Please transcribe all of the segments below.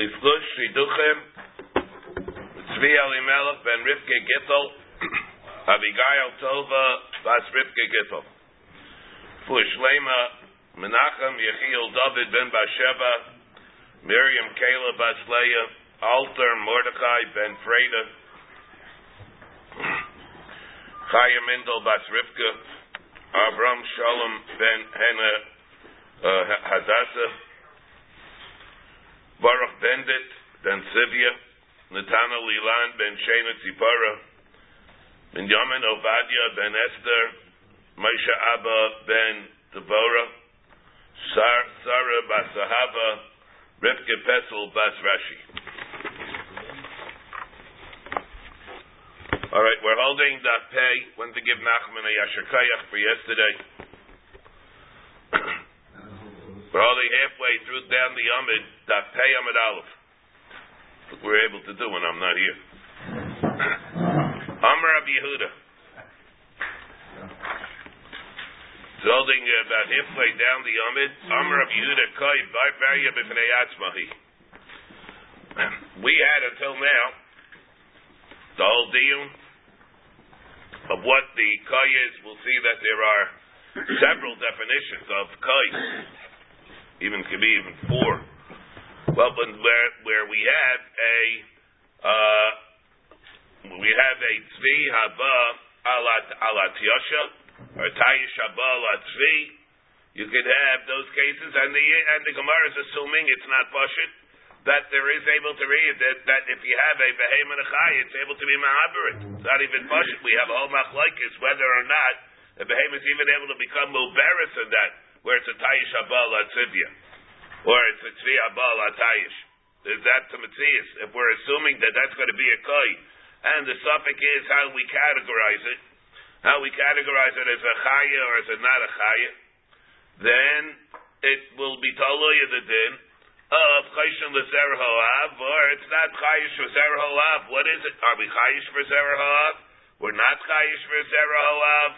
Liflush Shiduchim, Tzvi Elimelech ben Rivke Gittel, Abigail Tova bas Rivke Gittel. Fush Lema Menachem Yechiel David ben Basheba, Miriam Kayla bas Leah, Alter Mordechai ben Freda, Chaya Mindel bas Rivka, Avram Shalom ben Hena uh, Hadassah, Bendit ben Sivya, Netana Lilan ben Shena Tzipara, Binyamin Ovadia ben Esther, Moshe Abba ben Deborah, Sar, Sarah bas Sahava, Rivka Pesel bas Rashi. All right, we're holding that pay. When to give Nachman a Yashakayach for yesterday. We're holding halfway through down the Yamid, that pay Yamid Aleph. What we're able to do when I'm not here. Amr Ab Yehuda. It's holding about halfway down the Yamid. Amr Ab Yehuda Koi Barya B'Fnei Atzmahi. We had until now the whole deal of what the kai is, we'll see that there are several definitions of kai. Even could be even four. Well, but where where we have a uh, we have a tzvi haba alat alat yasha or tayish haba alat tzvi. You could have those cases, and the and the Gemara is assuming it's not pashit that there is able to read that, that if you have a behemoth and a it's able to be mahaberit. It's not even pashit. We have a whole machlokes whether or not the behemoth is even able to become muberis in that, where it's a tayish abal atzivya, or it's a tzvi abal atayish. Is that to mitzias? If we're assuming that that's going to be a kai, and the suffix is how we categorize it, how we categorize it as a chaya or as a not a chaya, then it will be totally the din of Chayshin L'Zer Ho'av, or it's not Chayish for Zer Ho'av. What is it? Are we Chayish for Zer Ho'av? We're not Chayish for Zer Ho'av.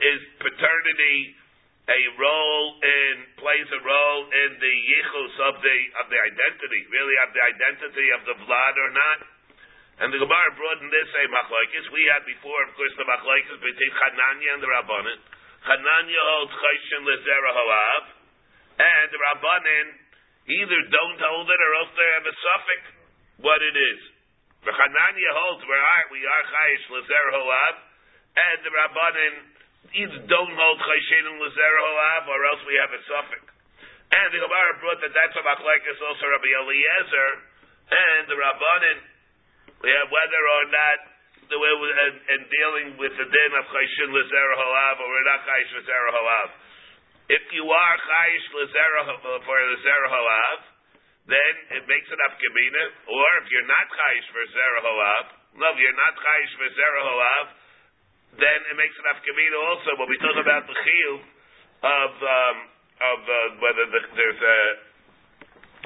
Is paternity a role in, plays a role in the yichus of the, of the identity, really of the identity of the vlad or not? And the Gemara brought in this a machlokes. We had before, of course, the machlokes between Chananya and the Rabbanin. Chananya holds Chayshin L'Zer Ho'av, and the Rabbanin either don't hold it or else they have a suffix what it is. The Chananya holds where we are chayish lezer holav, and the Rabbanin either don't hold chayshin and lezer holav or else we have a suffix. And the Gemara brought that that's a machlekes also Rabbi Eliezer and the Rabbanin. We have whether or not the way and, and dealing with the din of chayshin lezer holav or we're not chayish lezer holav. If you are chayish for the zera holav, then it makes it up afkamina. Or if you're not chayish for zera holav, no, if you're not chayish for zera holav, then it makes it afkamina also. When we talk about the chiyuv of um, of uh, whether the, there's a,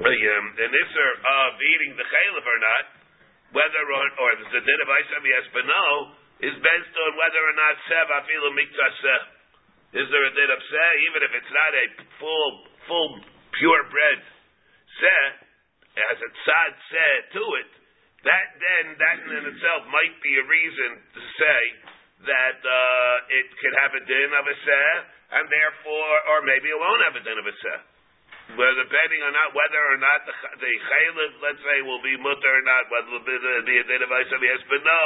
a um, an isser of eating the chaylev or not, whether or, or the din of Isam yes but no, is based on whether or not sev afilu miktaseh. Is there a din of seh, even if it's not a full, full, pure bread seh, it has a tzad seh to it, that then, that in itself might be a reason to say that uh, it could have a din of a seh, and therefore, or maybe it won't have a din of a seh. Where depending on not whether or not the the let's say, will be mutter or not, whether it will be a din of a yes, but no,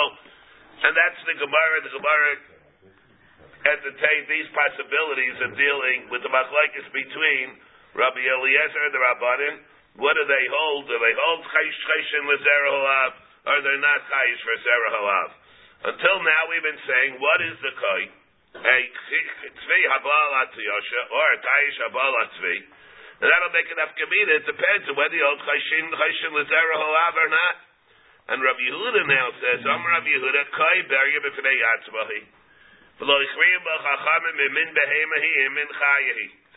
and that's the Gemara. The Gemara entertain these possibilities of dealing with the machlekes between Rabbi Eliezer and the Rabbanim. What do they hold? Do they hold chayish chayshin l'zera halav, or they're not chayish for zera halav? Until now, we've been saying, what is the koi? A tzvi habal atziyosha, or a tayish habal atzvi. And that'll make enough gemina. It depends on whether you hold chayshin chayshin l'zera halav or not. And Rabbi Yehuda now says, Am Rabbi Yehuda, koi berya b'fnei yatzmahi. It's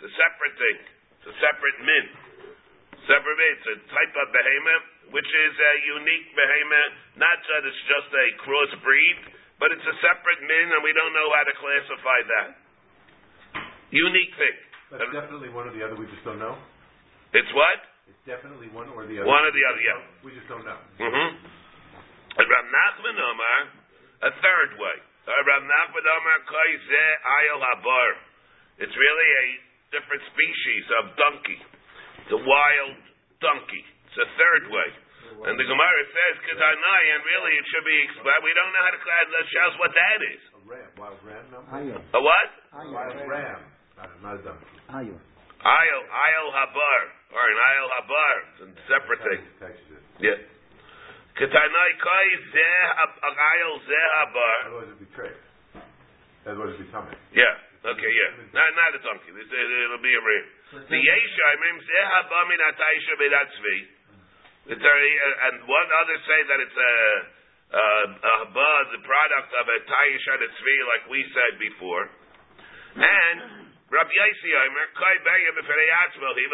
a separate thing. It's a separate min. Separate min. It's a type of behemoth, which is a unique behemoth. Not that it's just a crossbreed, but it's a separate min, and we don't know how to classify that. Unique thing. That's definitely one or the other. We just don't know. It's what? It's definitely one or the other. One or the other, yeah. We just don't know. Mm-hmm. And Rav Nachman Omar, a third way. Uh, Rav Nachman Omar Koi Ze Ayel Habar. It's really a different species of donkey. It's a wild donkey. It's a third way. And the Gemara says Kedanai, and really it should be explained. We don't know how to show us what that is. A ram, wild ram, no? A what? Wild ram, not a, donkey. Ayo. Ayel, Ayel Habar. Or an Ayel Habar. It's a separate thing. Texas is. Yeah. Ketanai Koi Ze Ayel Ze Habar. Otherwise it'd be trade. Otherwise it'd be tummy. Yeah. Okay, yeah. Not, not a donkey. This, it'll be a ram. The Yesha, I mean, Ze Habar Min Ataisha Bedat Tzvi. It's a, and one others say that it's a, haba, the product of a tayish and a tzvi, like we said before. And Rabbi Yaisi Omer, kai beya b'ferei atzmo, hi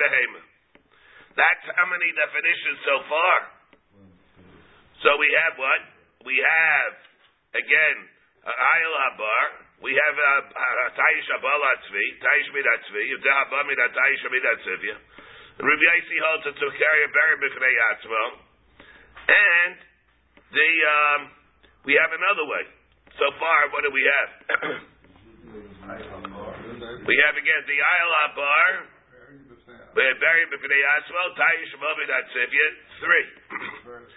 behema. That's how many definitions so far. So we have what? We have, again, ayel habar, we have a, a tayish habal atzvi, tayish midat tzvi, yudeh haba midat tayish midat tzivya. Rabbi Yaisi holds it to carry a berry. And the um, we have another way. So far, what do we have? we have again the Ayel Habar, we have berry b'chnei atzmo, tayish movid atzivya, three.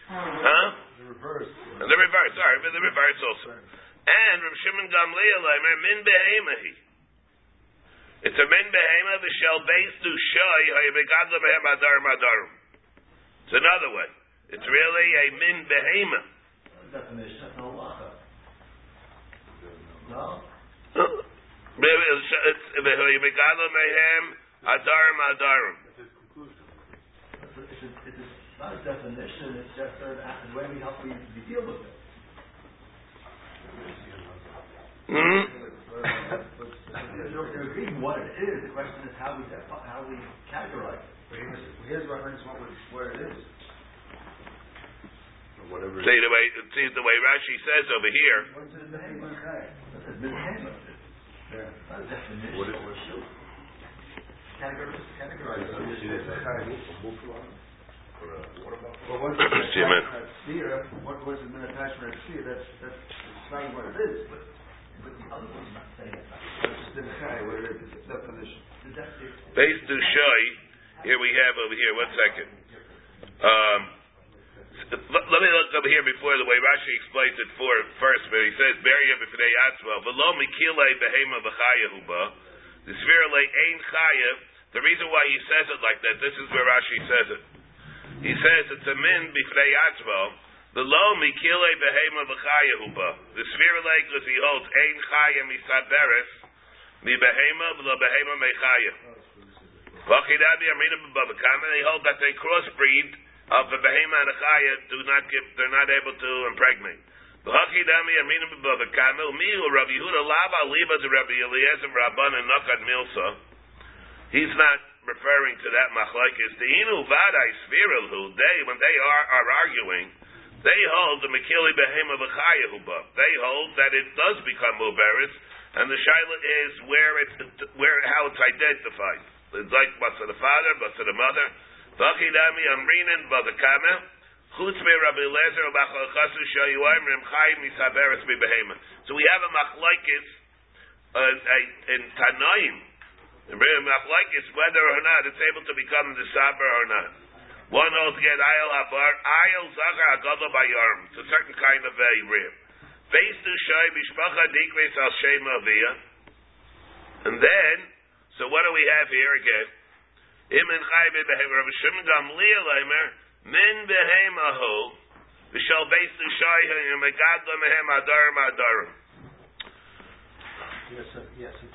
huh? The reverse. The reverse, sorry, but the reverse also. And Rav Shimon Gamliel, min behemahi. It's a min behema v'shel beis to shoy hayabegadla behem adar madarum. It's another way. It's really a min behema. No lacha. No? Maybe It's it's hayabegadla behem adar madarum. That's his conclusion. It's, a, it's, it's not a definition, it's just a, a way we help we deal with it. Hmm? You're agreeing what it is, the question is how we, defi- how we categorize it. Here's reference what, we- what it is. Whatever. See the way see the way Rashi says over here. What's it, behema? This is behema. Yeah. Not a definition. What is it? or shoe. Categorize, categorize it. It is a buffalo or a water buffalo. Well, once See, man. it's sphere, what was an attachment at sphere, that's, that's explaining what it is, but Beis to shoy. Here we have over here. One second. Um, let, me look over here before the way Rashi explains it for first, but he says Beria b'fnei atzma v'lo mikile behema v'chaya huba the svirle ein chaya. The reason why he says it like that, this is where Rashi says it. He says it's a min b'fnei atzma v'lo mikile behema v'chaya huba the svirle because he holds ein chaya misaberes mi behema v'lo behema mechaya. Vachidabi Amrina Babakama, they hold that they crossbreed of a behema and a chaya do not give, they're not able to impregnate. Vachidami Amrina Babakama, Umihu Rabbi Yehuda Lava Liba to Rabbi Eliezer Rabban and Nakat Milsa. He's not referring to that machlekes. The Inu Vadai Sviril they, when they are, are arguing, they hold the Mekili Behema V'chaya Huba. They hold that it does become Muberis, and the Shaila is where it's, where, how it's identified. It's like what's the father, what's the mother. Vachidami Amrinan Badakama. Chutz Rabbi Lezer Bachal Chasu Shayuayim Rem Chai Misaberes Behema. So we have a machlekes uh, in Tanaim. The machlekes whether or not it's able to become the saber or not. One holds get ayel habar ayel zachar agadol bayorm. It's a certain kind of a rib. Face to shoy mishpacha dikres al shem aviyah. And then, so what do we have here again? Imen chai bebehem Rabbi Shimon Gamliel Eimer min behemahu v'shal beis to shoy him megadla mehem adarim adarim. Yes, sir, yes, he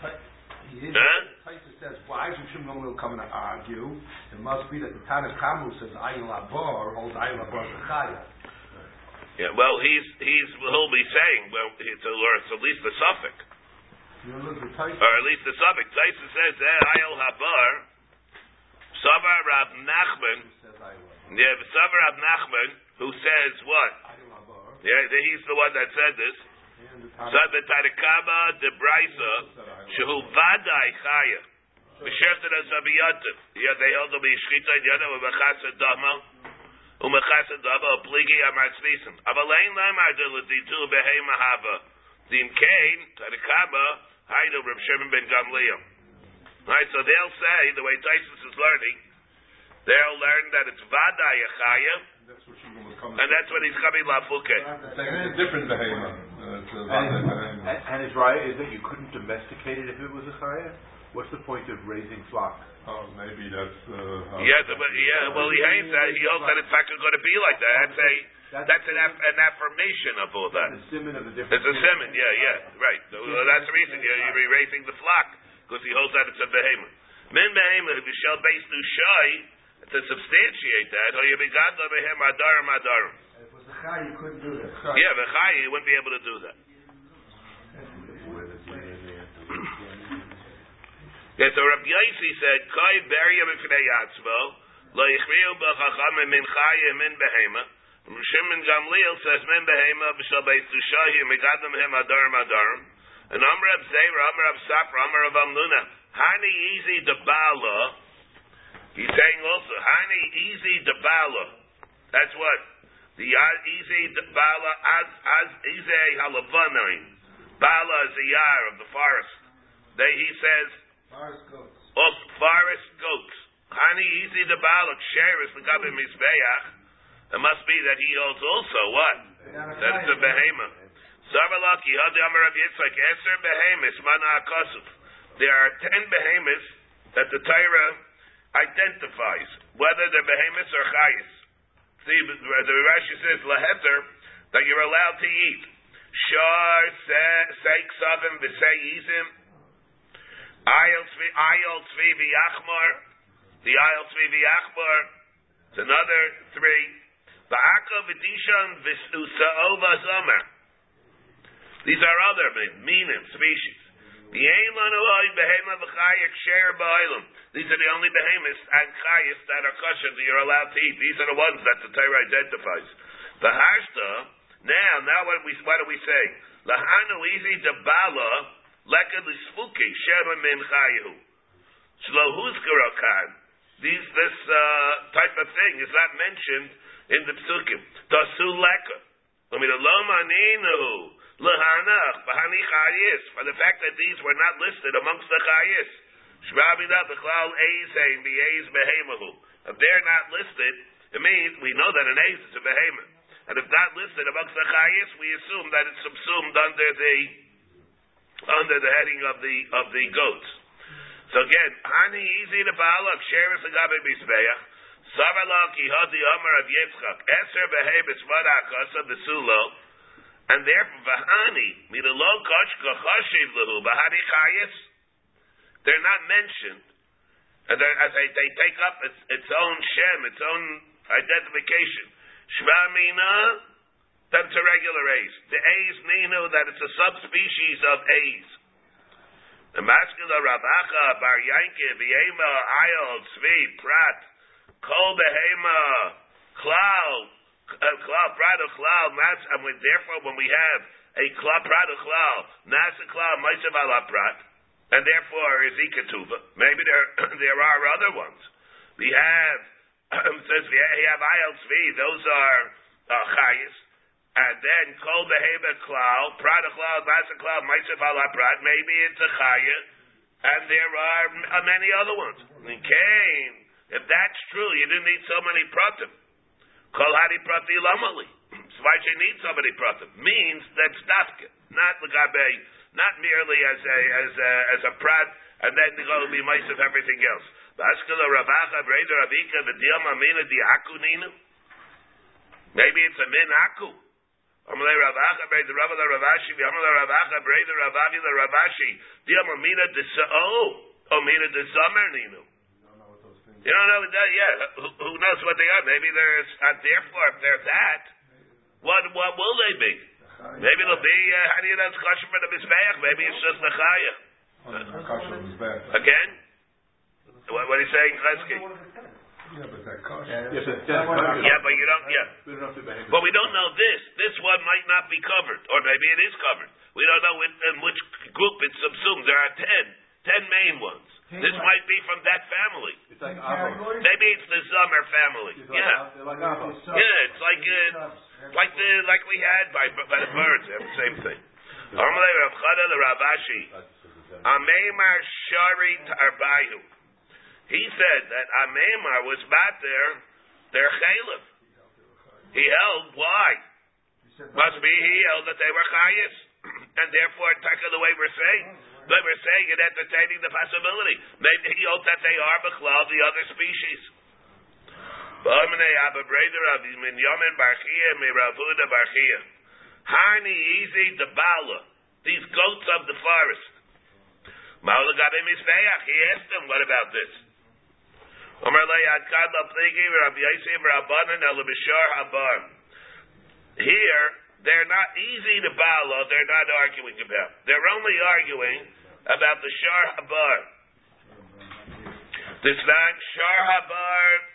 Huh? Taisa says, why is Rishon Gamliel coming to argue? It must be that the Tanakh Kamu says Ayil Abar holds Ayil Abar Zechaya. Yeah, well, he's he's he'll be saying well, it's, a, or it's at least the suffix, You know, the Taisa, or at least the suffix. Taisa says eh, ayel habar. Savar Rab Nachman. Ayil. Yeah, Savar Rab Nachman, who says what? Ayil. Yeah, he's the one that said this. The So the Tarikaba de Brisa, Shehu Vadai Chaya. B'shefted as abiyativ. Yeah, they hold to be shchita yada u'mechasa dama. U'mechasa dama u'pligi amar tznisim. Aval ein lamar de l'ditu behema hava. Din kain, tadikaba, haidu Reb Shimon ben Gamliel. Right, so they'll say, the way Tysus is learning, they'll learn that it's vada yachaya, That's what Shimon was coming. and that's what he's coming lafuke. It's a different behemoth. Uh, it's a And, other behemoth. and and his raya is that you couldn't domesticate it if it was a chaya? What's the point of raising flocks? Oh, maybe that's. Uh, Yeah, the, but yeah, well, he hates that. He holds that it's not going to be like that. That's a, that's an, aff- an affirmation of all that. The simon of the different. It's a simon, yeah, yeah, right. So, well, that's the reason you're, you're erasing the flock because he holds that it's a behemoth. Min behemoth, if you shall base nu shy to substantiate that, or you begat the behem adarim adarim. If it was a chai, you couldn't do that. Yeah, the chai, you wouldn't be able to do that. Yeah, so Rabbi Yaisi said, "Kai beria b'fnei yatzvo, lo yichriu b'chacham min chaya min behema." Shimon Gamliel says, "Min behema b'shal beis tushahi megadam him adarim adarim." And Amr Rab Zera, Amr Rab Safra, Amr Rab Amnuna, Hani easy de bala. He's saying also, Hani easy de bala. That's what the easy de bala as as easy halavanain. Bala is the yar of the forest. They, he says. Forest goats. of forest goats. Hani easy the balak sheres the gabe mizbeach. It must be that he holds also what? That it's a behemoth. Savalaki had Amar of Yitzchak Eser behemoths mana akosuf. There are ten behemoths that the Torah identifies whether they're behemoths or chayis. See, the Rashi says laheter that you're allowed to eat. Shar say ksavim v'sei yizim Ayel Tzvi Ayel v'Yachmar, the Ayel Tzvi v'Yachmar, it's another three. Ba'aka v'Dishan v'Usa'ova Zomer. These are other minim, species. These are the only behemoths and chayas that are kosher that you're allowed to eat. These are the ones that the Torah identifies. The now, now what, we, what do we say? Lahanu izi debala, Leka l'sfuki shema min chayu. Shlo huzkarakan. These this uh, type of thing is not mentioned in the psukim. Tasu leka. I mean, aloma ninu lehanach bahani chayis. For the fact that these were not listed amongst the chayis. Shvabida b'chlal eisein b'eiz behemahu. If they're not listed, it means we know that an eiz is a behemoth. And if not listed amongst the chayis, we assume that it's subsumed under the under the heading of the of the goats. So again, hani easy to balak sheres agabe bisbeach. Savala ki hadi amar of Yitzchak eser behebes vadakasa besulo, and therefore vahani midalo koshka chashiv lehu bahani chayis. They're not mentioned, and as they, they take up its, its own shem, its own identification. Shvamina that it's a regular ace. The ace ninu that it's a subspecies of ace. The masculine Rabacha, Bar Yankiv, Yema, Ayol, Tzvi, Prat, Kol Behema, Klal, uh, Klal, Prat, Klal, Mas, and we, therefore when we have a Klal, Prat, Klal, Nasa, Klal, Maisav, Ala, Prat, and therefore is Ikatuba. Maybe there, there are other ones. We have, says we have Ayol, Tzvi, those are uh, Chayas, and then kol behema klal, prada klal, masa klal, ma'isef ala prat. Maybe it's a chaya, and there are many other ones. In Cain, if that's true, you didn't need so many pratim. Kol hadi prati lamali. So why should you need so many pratim? Means that's dafka, not legabe, not merely as a as a as a prat, and then go be ma'isef everything else. Baskala ravacha breder avika v'diyama mina diakuninu. Maybe it's a min aku. Amalei Ravacha Brei the Rava the Ravashi, Amalei Ravacha Brei the Ravavi the Ravashi, the Amamina de Oh, Omina de Zamerninu. You don't know that, yeah. Who, who knows what they are? Maybe there's, and therefore, if they're that, what what will they be? Maybe they'll be, uh, how do you know it's kosher for the Mizbeach? Maybe it's just the Chaya. Kosher is bad. Again? What, what are you saying, Chesky? Yeah, but that kosher. Yes, it's that's kosher. Yeah, but you don't, yeah. Good enough to behave. But we don't know this. This one might not be covered, or maybe it is covered. We don't know in, in which group it's subsumed. There are ten, ten main ones. This might be from that family. It's like Avo. Maybe it's the Zummer family. It's Yeah. they're like Avo. Yeah, it's like uh, like the like we had by by the birds. They have the same thing. Amalei Rav Chada the Ravashi. Ameimar Shari Tarbayu. He said that Ameimar was back there, their Caleb. He held why? Must be he held that they were chayas, and therefore taka the way we're saying. The way we're saying it, entertaining the possibility. Maybe he held that they are bechlal the other species. Harni Easy the Bala. These goats of the forest. Maulagabe Mizbeach. He asked them, what about this? Here, they're not easy to Bala, they're not arguing about. They're only arguing about the Shar Habar. This not Shar Habar,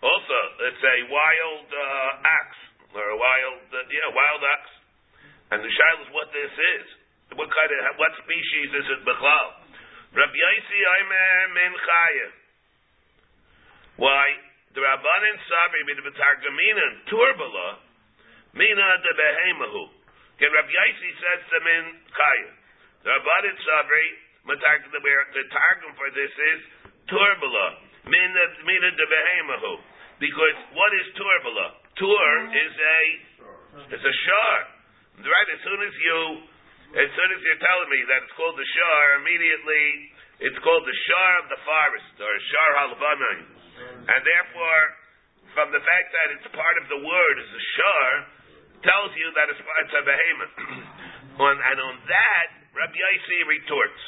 also, it's a wild uh, ox, or a wild, uh, yeah, wild ox. And the shaila is what this is. What kind of, what species is it, Bechlal? Rabbi Aimer Min Chaya. Why? The Rabbanin Sabri Bid B'Targaminan Turbala Mina de Behemahu. Again, Rabbi Yossi says to Min Chaya. The Rabbanin Sabri, the targum for this is Turbala Mina Mina de Behemahu. Because what is Turbala? Tur is a is a shar. Right? As soon as you as soon as you're telling me that it's called the shar, immediately it's called the shar of the forest or shar halvanai. And therefore, from the fact that it's part of the word is a shar, tells you that it's, it's a behemoth. on, and on that, Rabbi Yossi retorts.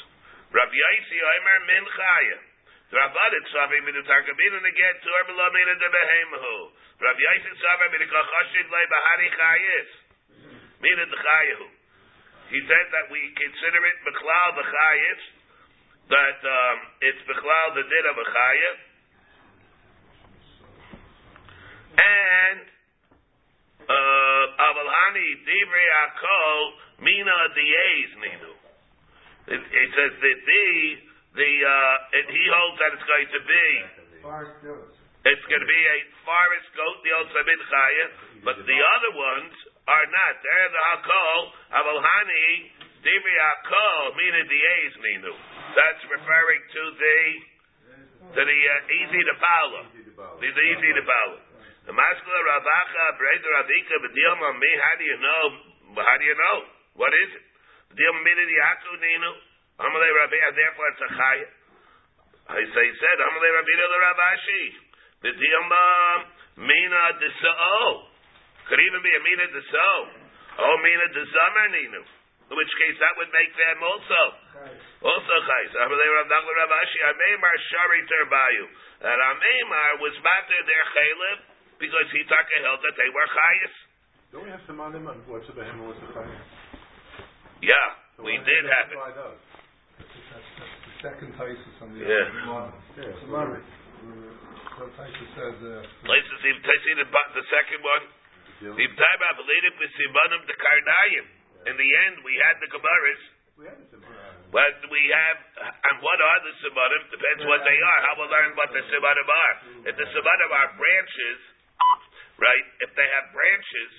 Rabbi Yossi Omer min chaya. Rabbanet Savi min targabin and again to Arbala min de behemohu. Rabbi Yossi Savi min kachashid le bahari chayis. Min de chayahu. He said that we consider it bechlal the chayis, that um, it's bechlal the din of a chayah. And uh, Avalhani Divrei Akol Mina Diez Ninu. It, says that the the uh, it, he holds that it's going to be it's going to be a forest goat, the old Sabit Chaya, but the other ones are not. They're the Hakol Avalhani Divrei Akol Mina Diez Ninu. That's referring to the to the uh, easy to follow. The, the easy to follow. The Maskala Ravacha, Breder Avika, B'dilma, me, how do you know? How do you know? What is it? B'dilma Mina Yaku Ninu. Amalei Rabbi, therefore it's a Chaya. I say, he said, Amalei Rabbi the Ravashi. B'dilma Mina Desa'o. Could even be a Mina Desa'o. Oh, Mina Desamer Ninu. In which case that would make them also. Also Chais. Amalei Rav Nachman Ravashi, Ameimar Shari Terbayu. And Ameimar was matter their Chalib because he taka held that they were chayas. Don't we have some on him on what's a behemoth, what's a chayas? Yeah, So we did have it. apply? That's, that's the second Taisus on the Yeah. Yeah, It's so Murray. Taisus says, uh, Places in see the bu- the second one. deal- The time I believe it was Simanim the Karnayim. In the end, we had the Gemaras. We have it in But we have, and what are the Simanim? Depends what they are. How we'll learn what the Simanim are. If the Simanim are branches, right? If they have branches,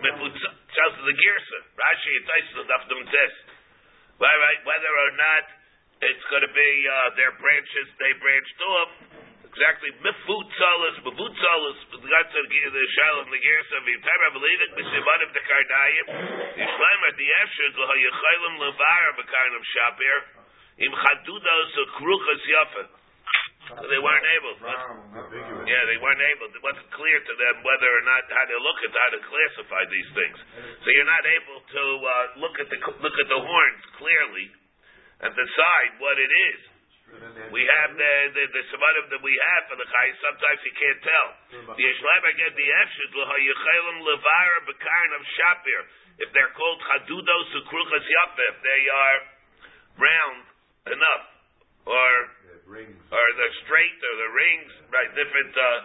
tells the Girsa. Rashi, it says the. Right, right. Whether or not it's going to be uh, their branches, they branched off. Exactly. Mifutzalas, mifutzalas, the God said the Shalom, the Girsa, the time I believe the Simanim, the Kardayim, Yishleim at the Efshir, the Hayachaylim, Levar, Bekarnim Shapir, Im Chadudos, Kruchas Yafa. So they weren't able. Ambiguous. Yeah, they weren't able. It wasn't clear to them whether or not how to look at how to classify these things. So you're not able to uh, look at the look at the horns clearly and decide what it is. So then they have We have the the, the semanim that we have for the chai. Sometimes you can't tell. The yishlaim again the efshit l'hayichelim levara bekarnav shapir. If they're called chadudos ukruchas yapeh, if they are round enough, or they have rings. Or the straight or the rings, right? Different, uh,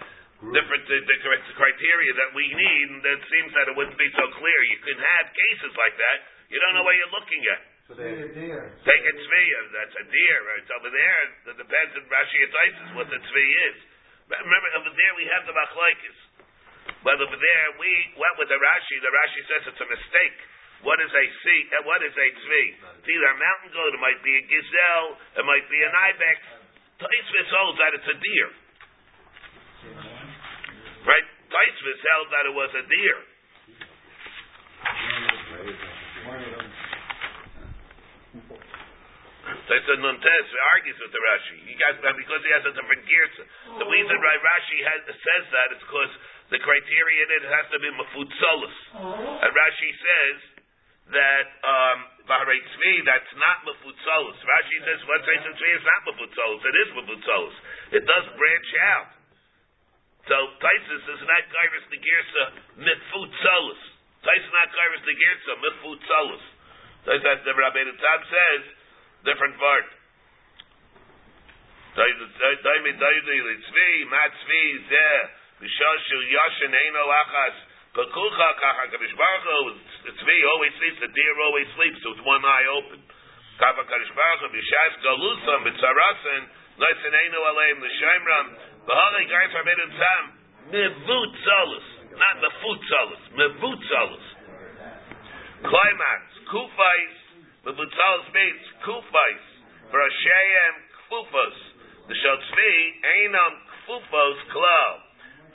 different uh, the criteria that we need, and it seems that it wouldn't be so clear. You can have cases like that. You don't know what you're looking at. So they, Take a tzvi, uh, that's a deer, right? It's over there. It depends on Rashi and Taisus what the tzvi is. Remember, over there we have the machlokes. But over there we went with the Rashi. The Rashi says it's a mistake. What is a sea? uh, What is a tzvi? It's either a mountain goat, it might be a gazelle, it might be an ibex. Taisvis holds that it's a deer. Right? Taisvis held that it was a deer. Taisa Nuntes argues with the Rashi. He got because he has a different girsa. The reason why Rashi has, says that is because the criteria in it has to be mafutzolos. And Rashi says that um, Baharei Tzvi, that's not mafutzolos. Rashi says what in Tzvi is not mafutzolos. It is mafutzolos. It does branch out. So Taisus is not gyrus the girsa mifutzolos. Taisus not gyrus the girsa mifutzolos. Taisus the Rabbeinu Tam says different word. Daimi daimi litzvi, mat tzvi, zeh, b'shoshu yoshin eino achas, kakulcha kacha kadosh baruch hu, tzvi always sleeps, the deer always sleeps with one eye open. Kava kadosh baruch hu, b'shas galusam, b'tzarasen, noisin eino aleim, l'shaimram, b'halei gais rabbeinu tam, mevut zolus, not mefut zolus, mevut zolus. Climax, kufais, Mebutzalos means kufais Hashem kfufos. The shotzvi einam kfufos klal.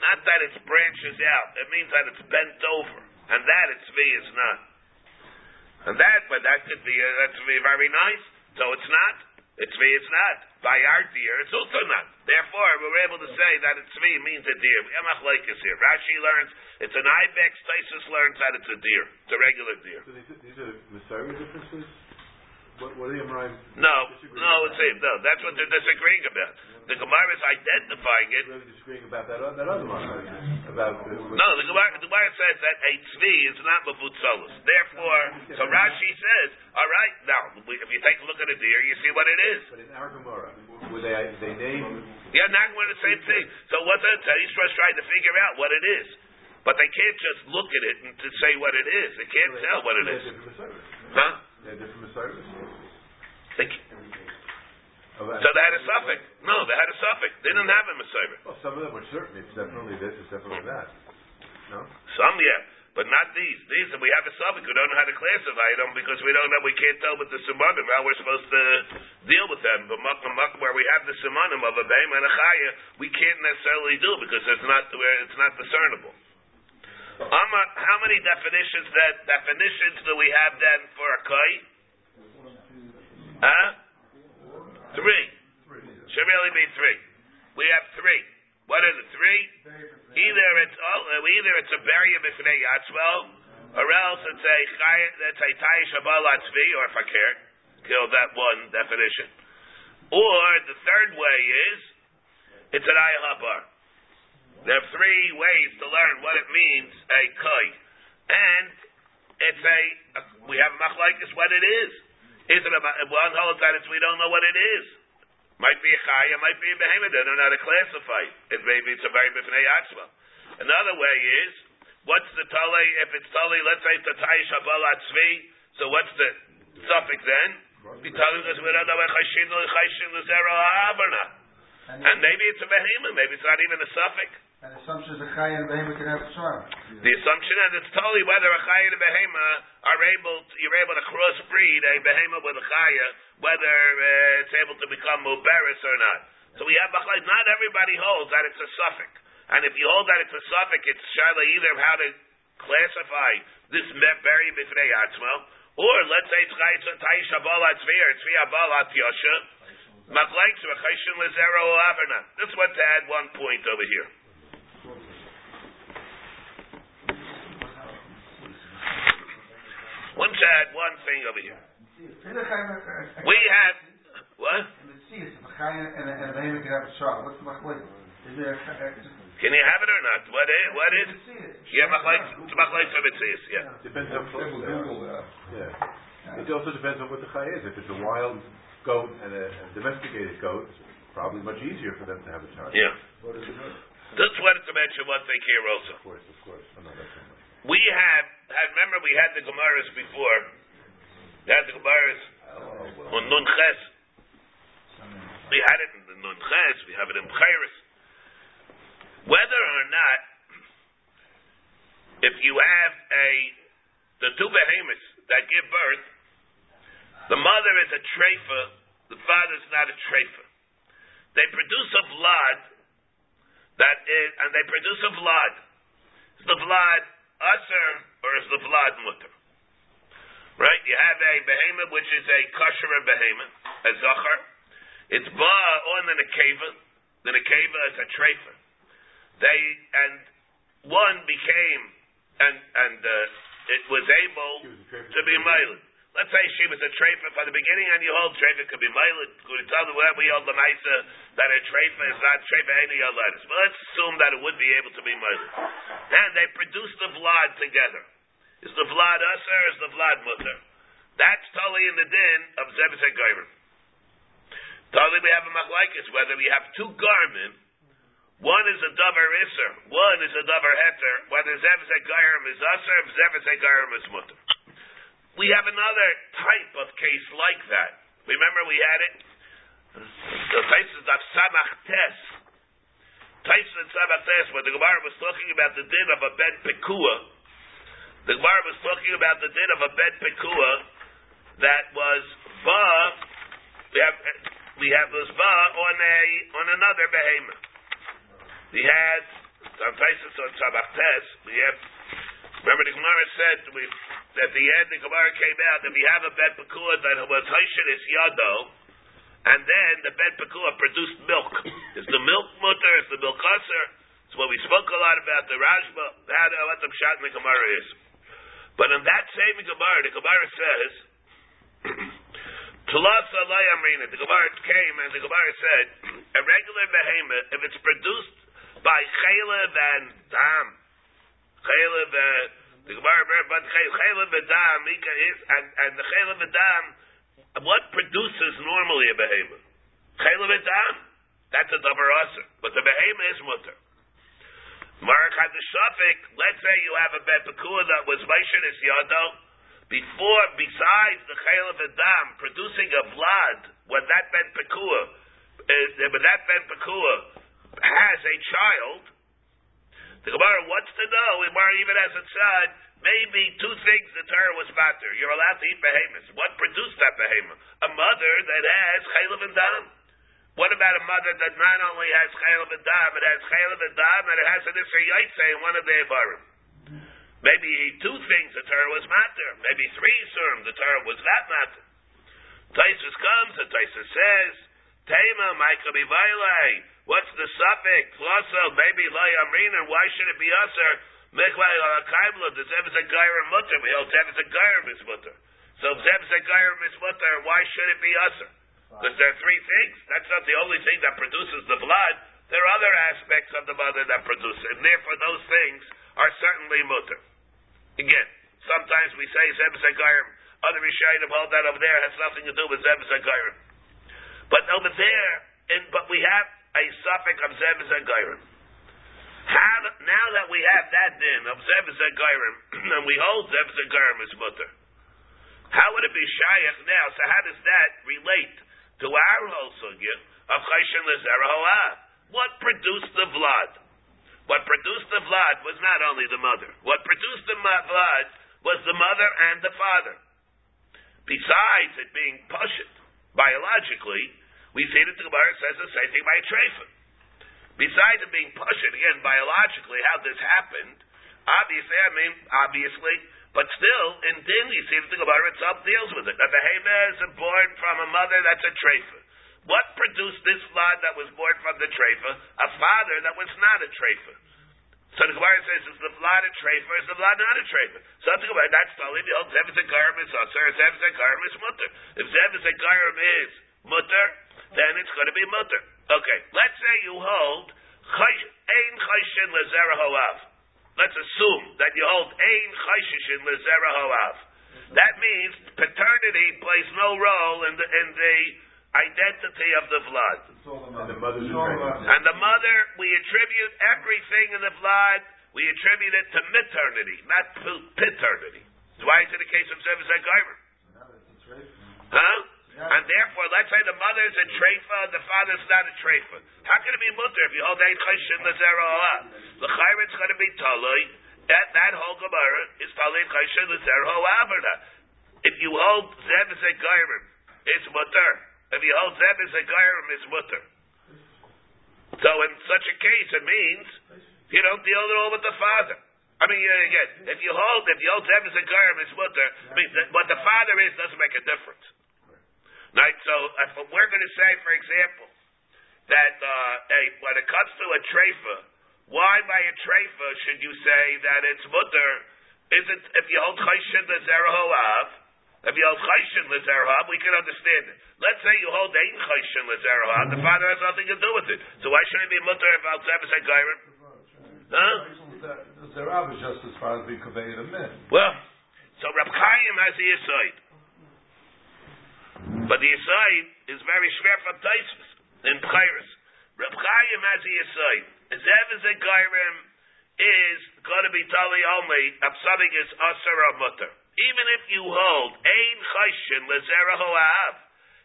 Not that it branches out. It means that it's bent over, and that its tzvi is not. And that, but that could be uh, that's very nice. So it's not. It's tzvi. It's not. By our deer, it's also not. Therefore, we're able to say that it's tzvi means a deer. Emach is here. Rashi learns it's an ibex. Taisus learns that it's a deer. It's a regular deer. so these, are Messiah differences? What, what are the Amraim? No, no, it's no. That's what they're disagreeing about. The Gemara is identifying it. Disagreeing about that, that other one, about the, No, the Gemara, the Gemara says that a tzvi is not mavutzolos. Therefore, so Rashi says, all right, now if you take a look at a deer, you see what it is. but in our Gemara, where they, they name, Yeah, now we're the same thing. So what's that? He's just trying to figure out what it is, but they can't just look at it and to say what it is. They can't tell what it is. Huh? They're different Messiahs. They, oh, so they had a suffix. No, they had a suffix. They didn't have a Messiah. Well, some of them are certain. It's definitely this, it's definitely that. No? Some, yeah, but not these. These, we have a suffix. We don't know how to classify them because we don't know. We can't tell with the simanim how we're supposed to deal with them. But makom makom where we have the simanim of a beim and a chaya, we can't necessarily do because it's not where it's not discernible. How many definitions that definitions do we have then for a kai? Huh? Three. Should really be three. We have three. What are the Three. Either it's oh, either it's a barrier b'fnei yatzvel, or else it's a chaya, it's a ta'ish tzvi or fakir. Kill that one definition. Or the third way is it's an ayahabar. There are three ways to learn what it means a kai, and it's a, we have machlaikas what it is. Is it a one holds that it's we don't know what it is. Might be a chaya, might be a behemoth. They don't know how to classify it. Maybe it's a very b'fnei atzma. Another way is what's the tali? If it's tali, let's say it's a ta'ish abalat tzvi. So what's the suffix then? Because we don't know what chayshin chayshin l'zero ha'abarna. And maybe it's a behemoth. Maybe it's not even a suffix. And the assumption is a chai and a behemoth can have swarm. The assumption is it's totally whether a chaya and a behema are able, to, you're able to crossbreed a behema with a chaya, whether uh, it's able to become muberis or not. So we have machlais. Not everybody holds that it's a suffix, and if you hold that it's a suffix, it's shaila either of how to classify this me- berry atzmo, or let's say it's chayis ta'ish abalat tzvi or tzvi abalat yosha. Machlais v'chayshin lezero averna. This is what to add one point over here. One to add one thing over here. We have what? In the sea, if a chai and a, and a behemoth can have a swarm, what's the machlek? Is there a? Can you have it or not? What is? What is? Yeah, machlais. It's machlais of. Yeah. Depends how close. Google. Yeah. It also depends on what the chai is. If it's a wild goat and a, a domesticated goat, it's probably much easier for them to have a child. Yeah. Just wanted to mention one thing here also. Of course, of course. Oh, no, that's not much. We have, had, remember we had the Gemaras before We had the Gemara's oh, on Nun Ches. We had it in the Nun Ches, we have it in Bchairis. Whether or not, if you have a, the two behemoths that give birth, the mother is a trefa, the father is not a trefa. They produce a blood that is, and they produce a blood. Is the vlad usher or is the vlad mutter? Right? You have a behemoth which is a kosher behemoth, a zachar. It's ba on the nekeva. The nekeva is a trefa. They and one became and and uh, it was able to be mild. Let's say she was a trefa from the beginning, and you hold trefa could be mild. Could tell the we hold the maisa that a trefa is not trefa any letters. But let's assume that it would be able to be mild. And they produce the vlad together. Is the vlad usher? Is the vlad mutter? That's totally in the din of zevis and Totally, we have a machlaikis whether we have two garments one is a davar iser, one is a davar heter, whether zev zegayim is aser, zev zegayim is mutter. We have another type of case like that. Remember we had it? The places of Samach Tes. Types of Samach Tes, where the Gemara was talking about the din of a bed pekua. The Gemara was talking about the din of a bed pekua that was ba. We have we have this ba on a on another behemoth. We had some places on Tes. We have remember the Gemara said we at the end the Gemara came out that we have a bed pekua that was Haishin is Yado, and then the bed pekua produced milk. Is the milk mutter? Is the milk usher? It's what we spoke a lot about the Rashba. How to let them shot in the Gemara is. But in that same Gemara, the Gemara says. Tulasa Amrina. The Gemara came and the Gemara said, a regular behemoth, if it's produced by chaylev and dam. Chaylev, uh, the Gemara, but chaylev and dam, is, and, and the chaylev and dam, what produces normally a behemoth? Chaylev and dam. That's a davar aser. But the behemoth is mutter. Mark had let's say you have a bet that was Vaishan is Yado, before, besides the Chaylev and dam producing a vlad, when that ben pekua, uh, when that ben pekua has a child, the Gemara wants to know, the Gemara even as it said, maybe two things the Torah was matter. You're allowed to eat behemoths. What produced that behemoth? A mother that has chaylev and dam. What about a mother that not only has chaylev and dam, it has chaylev and dam, and it has an isra yaitse in one of the avarim? Maybe two things the Torah was matter. Maybe three surim the Torah was that matter. Taisus comes and Taisus says, Tema, Micah What's the suffix? Flosso, maybe lo yamrin, and why should it be usher? Mechlai al kaimla, the zevis a gair mutter. We hold zevis a gair mutter. So zevis a gair mutter, why should it be usher? Because there are three things. That's not the only thing that produces the blood. There are other aspects of the mother that produce it, and therefore those things are certainly mutter. Again, sometimes we say zevis a gair. Other Rishayim hold that over there has nothing to do with zevis a gair. But over there, and but we have a suffix of. How, now that we have that din of Agayrim, and we hold Zevis Agayrim as mutter, how would it be Shayach now? So how does that relate to our whole sugya of Lezerah What produced the vlad? What produced the vlad was not only the mother. What produced the vlad was the mother and the father. Besides it being pushed biologically, we see that the Gemara says the same thing by a trefa. Besides it being pushed again biologically, how this happened, obviously, I mean, obviously, but still, in din, you see that the Gemara itself deals with it. That the Hema is born from a mother that's a trefa. What produced this blood that was born from the trefa? A father that was not a trefa. So the Gemara says, is the blood a trefa, is the blood not a trefa? So the Gemara, that's the old Zev is a garment, so Zev is a garment is mutter. If Zev is a garment is mutter, then it's going to be mutter. Okay, let's say you hold ein chayshin lezera hoav. Let's assume that you hold ein chayshin lezera hoav. That means paternity plays no role in the in the identity of the blood. And the mother's And the mother, we attribute everything in the blood, we attribute it to maternity, not paternity. That's why it's in the case of Zevis Huh? And therefore, let's say the mother is a treifa and the father is not a treifa. How can it be mutter if you hold ein chayshin lezera olah? The chayr it's going to be taloi. That that whole gemara is taloi chayshin lezera olah. If you hold zeb is a gairim, it's mutter. If you hold zeb is a gairim, it's mutter. So in such a case, it means you don't deal at all with the father. I mean, uh, again, if you hold, if you hold zeb is a gairim, it's mutter. I mean, what the father is doesn't make a difference. Right? So if we're going to say, for example, that uh, hey, when it comes to a treifa, why by a treifa should you say that it's mutter? Is it if you hold chayshin lezerahoav? If you hold chayshin lezerahoav, we can understand it. Let's say you hold ein chayshin lezerahoav, the father has nothing to do with it. So why shouldn't it be mutter if al zev is a gairim? Huh? The Zerab is just as far as being conveyed a myth. Well, so Rab Chaim has the aside. But the aside is very schwer from Taisvis in Pchairis. Rab Chaim has the aside. Zev is a gairim is going to be tali only something is asar mutter. Even if you hold ein chayshin lezera hoav,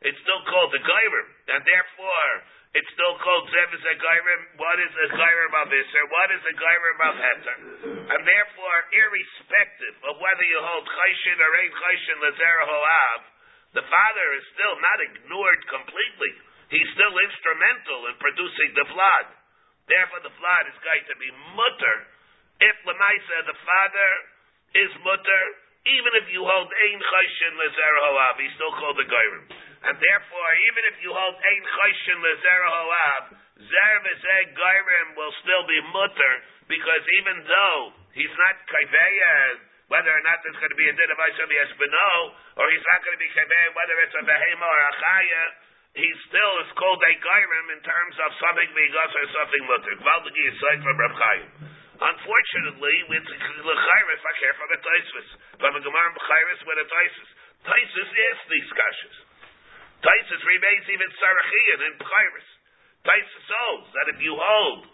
it's still called the gairim, and therefore it's still called zev is a gairim. What is a gairim of iser? What is a gairim of heter? And therefore, irrespective of whether you hold chayshin or ein chayshin lezera hoav, the father is still not ignored completely. He's still instrumental in producing the flood. Therefore, the flood is going to be mutter. If Lamaisa, the father, is mutter, even if you hold Ein Chayshin Lezer Hoab, he's still called the Gairim. And therefore, even if you hold Ein Chayshin Lezer Hoab, Zer V'zeh Gairim will still be mutter, because even though he's not Kaiveya, whether or not there's going to be a din of Aisha B'no, or he's not going to be Kaiveya, whether it's a Behema or a Chaya, he still is called a Gairim in terms of something us or something mutter. Gvaldagi is signed from Reb Chaim. Unfortunately, with L'chairis, I care from a Taisus. From a Gemara B'chairis with a Taisus. Taisus is these kashas. Taisus remains even Sarachian in B'chairis. Taisus holds that if you hold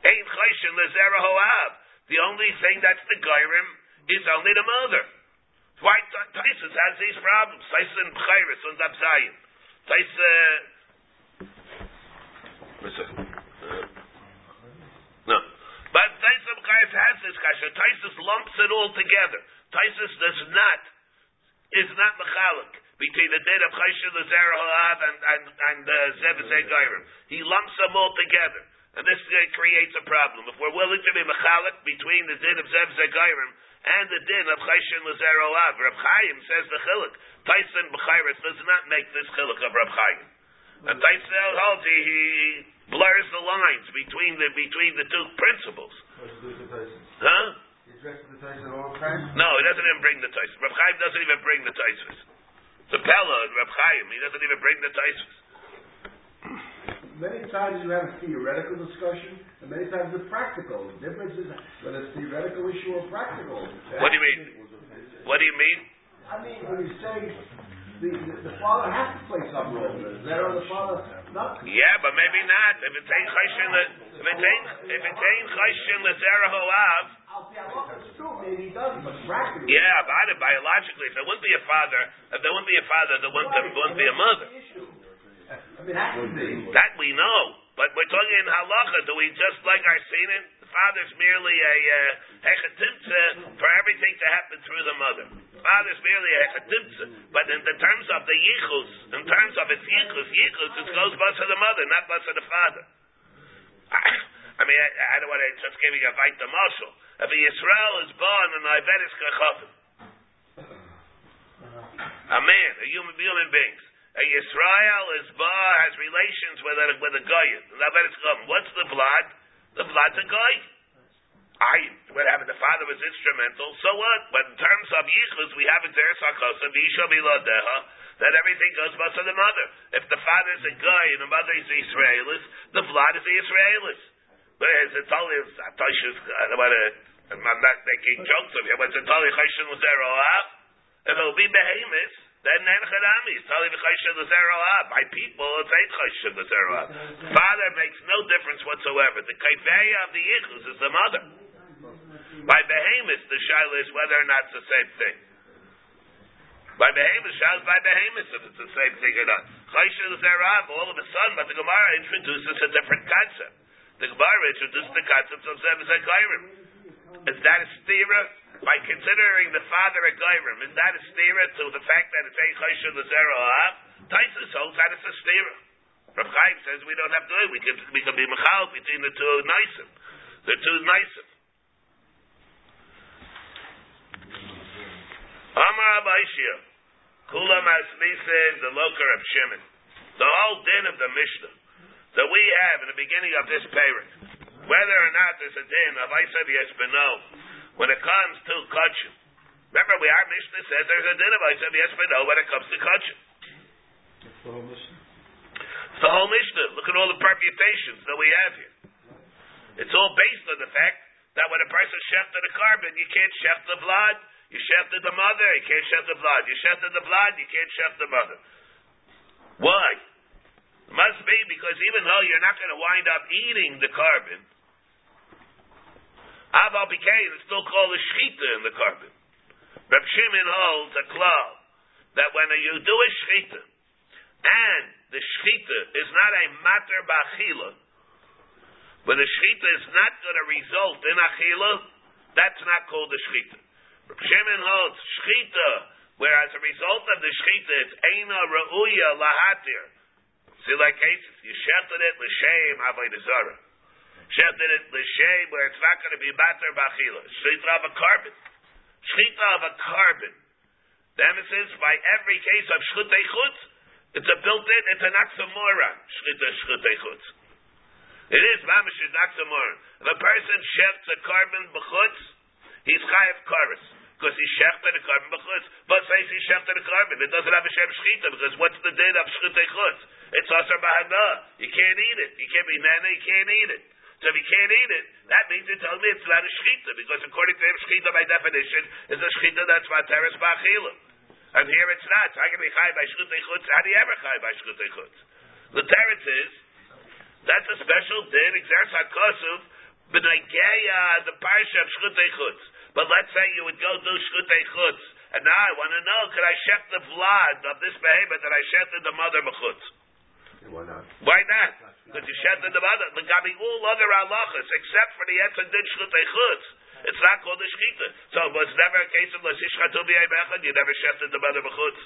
Ein Chayshin Lezera Hoab, the only thing that's the Gairim is only the mother. Why Taisus has these problems? Taisus in B'chairis and Abzayim. Taisus, no. But Taisus B'chairis has this kasha. Taisus lumps it all together. Taisus does not, is not mechalik between the din of Chayshin Lezer Halav and and and uh, Zebesei Gairim. He lumps them all together, and this creates a problem. If we're willing to be mechalik between the din of Zebesei Gairim and the din of Chayshin Lezer Halav, Reb Chaim says the chiluk. Tyson B'chairis does not make this chiluk of Reb Chaim. And Tyson holds he, he blurs the lines between the between the two principles. Huh? He addresses the Tyson all the? No, he doesn't even bring the Tyson. Reb Chaim doesn't even bring the Tyson. The Pella and Reb Chaim, he doesn't even bring the Tyson. Many times you have a theoretical discussion, and many times it's practical. The difference is whether it's theoretical issue or practical. What do you mean? What do you mean? I mean, when you say the, the, the father has to play some role, is there on the father not? Yeah, but maybe not. If it's ain't chayshin, if it's ain't if it's ain't chayshin lezera hoav. I'll be it's true, maybe he doesn't, but practically. Yeah, it biologically. If there wouldn't be a father, if there wouldn't be a father, there wouldn't, there wouldn't be a mother. That we know. But we're talking in halacha. Do we just like our senin? The father's merely a hechatimtza uh, for everything to happen through the mother. Father's merely a hechatimtza. But in the terms of the yichus, in terms of its yichus, yichus, it goes bus of the mother, not bus of the father. I mean, I, I don't want to just you a bite the muscle. If a Yisrael is born in Iberis Kachafim, a man, a human, human beings, a Yisrael is bar has relations with a with a goyin. What's the blood? The blood's a goy. I what happened? The father was instrumental. So what? But in terms of yichus, we have in Zeres Hakosav, Yisha that everything goes but to the mother. If the father is a guy and the mother is Israelis, the blood is Israelis. But it's only I. I'm not making jokes of you, but it's only Chayshin L'Zeroah. If it'll be behemoth, then then Chadami is Tali V'Chayshin L'Zeroah. By people, it's ain't Chayshin L'Zeroah. Father makes no difference whatsoever. The Kaifeya of the Yichus is the mother. By behemoth, the Shaila is whether or not it's the same thing. By behemoth, shas by behemoth, if it's the same thing or not. Chaysha Zerav, all of a sudden, but the Gemara introduces a different concept. The Gemara introduces the concept of Zekairim. Is that a stira? By considering the father a Gairim, is that a stira to the fact that it's a Chaysha Zerav? Taisus holds that it's a stira. Rav Chaim says we don't have to. We can, we can be mechal between the two nisim. The two nisim. Amar Abaishia, Kula Masmisin, the Loker of Shimon. The whole din of the Mishnah that we have in the beginning of this parak, whether or not there's a din of Isav Yespino, when it comes to Kachim. Remember, we our Mishnah says there's a din of Isav Yespino when it comes to Kachim. It's the whole Mishnah. Look at all the permutations that we have here. It's all based on the fact that when a person shefted a carbon, you can't sheft the blood. You shefted the mother, you can't sheft the blood. You shefted the blood, you can't sheft the mother. Why? It must be because even though you're not going to wind up eating the carbon, Aval became it's still called a shchita in the carbon. Reb Shimon holds a klal that when you do a shchita and the shchita is not a matter ba'achila, when the shchita is not going to result in achila, that's not called a shchita. Reb Shimon holds shchita, where as a result of the shchita it's eina ra'uya lahatir. See, like cases, you shechted it l'shem avodah zarah. Shechted it l'shem where it's not going to be matter b'achila. Shchita of a carbon. Shchita of a carbon. The emphasis by every case of shchutei chutz, it's a built-in, it's an oxymoron. Shchita shchutei chutz. It is mamish is oxymoron. If a person shechts a carbon b'chutz, he's chayav karis. Because he shechted a carbon b'chutz. But says he shechted a carbon. It doesn't have a shem shchita because what's the din of shchutei chutz? It's asar bahana. You can't eat it. You can't be nana, you can't eat it. So if you can't eat it, that means you're telling me it's not a shchita, because according to him, shchita by definition is a shchita that's materis ba'achila. And here it's not. So I can be chai by shchutei chutz. How do you ever chai by shchutei chutz? The teretz is, that's a special din, exerts hakosuv, b'naigeya, the parsha of shchutei chutz. But let's say you would go do shchutei chutz, and now I want to know, could I shech the blood of this behemoth that I shechted the mother b'chutz? Why not? Why not? Because you shechted the mother. L'gabi all other halachas, except for the etzah din shchutei chutz. It's not called a shchita. So it was never a case of l'sishchatu b'yayim you never shechted the mother b'chutz.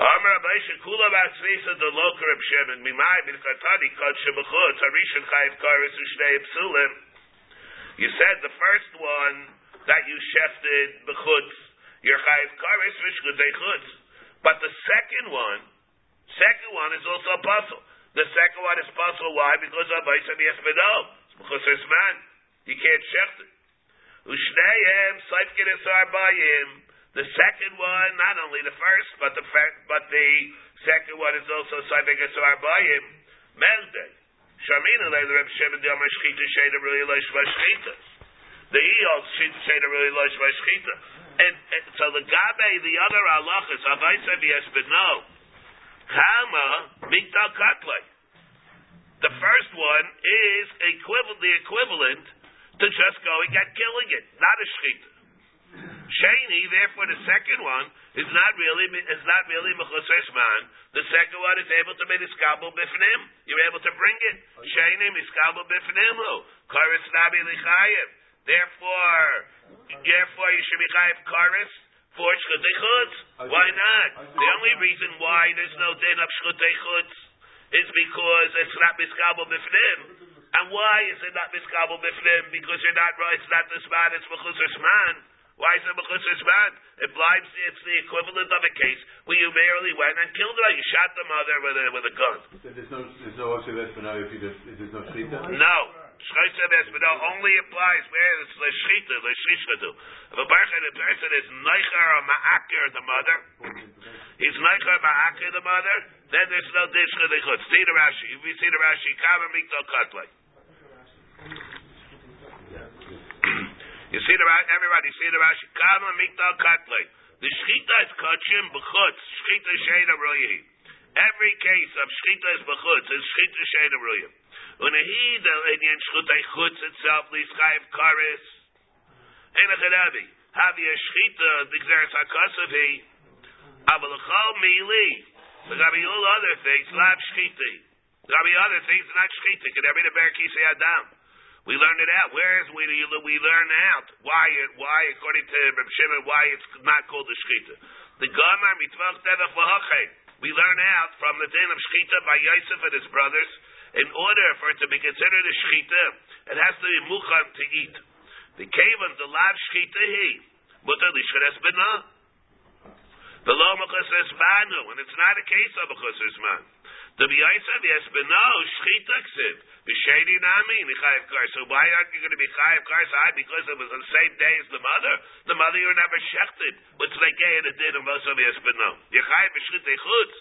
Amar Abaisha Kula Batzvisa the Loker of Shimon Mimai Bin Katani Kod Shebachutz Harishon Chayiv Karis Ushnei Psulim. You said the first one that you shefted bechutz, your Chayiv Karis Vishkudei Chutz. But the second one, second one is also a puzzle. The second one is puzzle. Why? Because Abaisha Yesmedo. Because there's man. You can't shecht it. Ushneihem Saifkin Esar. The second one, not only the first, but the but the second one is also Saifkin Esar Bayim. Melde. Shamina Leila Reb Shimon Yom Shchita Sheda Rui Loish Vashchita. The Eol Sheda Rui Loish Vashchita. And, and so the Gabe, the other halachas, Avaisa V'Yesbeno, Kama Mikta Katlai. The first one is equivalent, the equivalent to just going and killing it, not a shchita. Shani, therefore, the second one is not really is not really mechuses man. The second one is able to make iskabel bifnim. You're able to bring it. Shani miskabel bifnim lo karis nabi lichayev. Therefore, therefore you should be chayev karis for shchutei chutz. Why not? The only reason why there's no din of shchutei chutz is because it's not miskabel bifnim. And why is it not miskabel bifnim? Because you're not right. It's not this man. It's mechuses man. Why is it mechuses man? It blives. It's the equivalent of a case where you merely went and killed her. You shot the mother with a with a gun. There's no, there's no for now if you just, there's no shchita? No. Shchita Esmino only applies where it's the shchita, the shchita. If a person, a person is neicher or ma'akir the mother, he's neicher ma'akir the mother, then there's no dish for the chutz. See the Rashi. If we see the Rashi, kama mikto katlai. You see the Rashi, everybody see the Rashi, kama mikto katlai. The shchita is kachim b'chutz, shchita sheina royi. Every case of shchita is b'chutz, is shchita sheina royi. Unehi the Indian shchutay chutz itself, liskayev karis. Ein a chadabi. Havi a shchita, the Xeris HaKosav he, Avalachal there gotta be all other things. There gotta be other things, not shchita. Could there be the Ber Kisei Adam? We learned it out. Where is we we learn out why it why according to Reb Shimon why it's not called the shchita. The Gamar mitvach v'hachay. We learn out from the din of shchita by Yosef and his brothers. In order for it to be considered a shchita, it has to be muchan to eat. The kavan the lav shchita he mutar lishcheres. The lo mechusres banu, and it's not a case of a chusres man. The b'yosef yes b'no shchita ksiv. B'sheni nami nichayev kar. So why aren't you going to be chayev kar? Side because it was on the same day as the mother. The mother you never shechted. What's like gay and it did and most of yes b'no. You're chayev b'shchita chutz.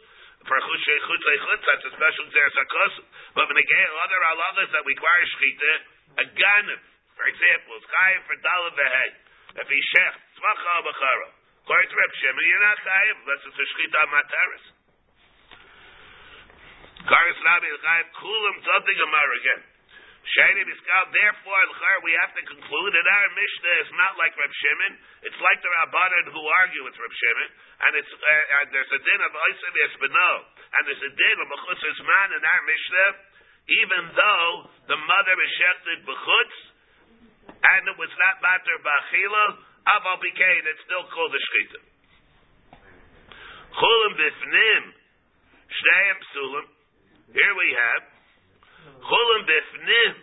For chutz chutz that's a special zeres hakos. But when again other halachas that require shchita, a ganim, for example, is chayev for dalav v'hei. If he shecht tzvacha b'chara. According to Reb Shimon, you're not chayev unless it's a shchita materis. Karis Rabbi Chayev Kulam Tzadi Gemara again. Therefore, we have to conclude that our Mishnah is not like Reb Shimon. It's like the Rabbanan who argue with Reb Shimon. And it's, uh, and there's a din of Oisav Yesbeno. And there's a din of Mechutz Man in our Mishnah, even though the mother is shechted Bechutz, and it was not matter Bachila, Aval Bikain, it's still called a Shchita. Chulim Bifnim, Shnei Psulim, here we have chulim bifnim.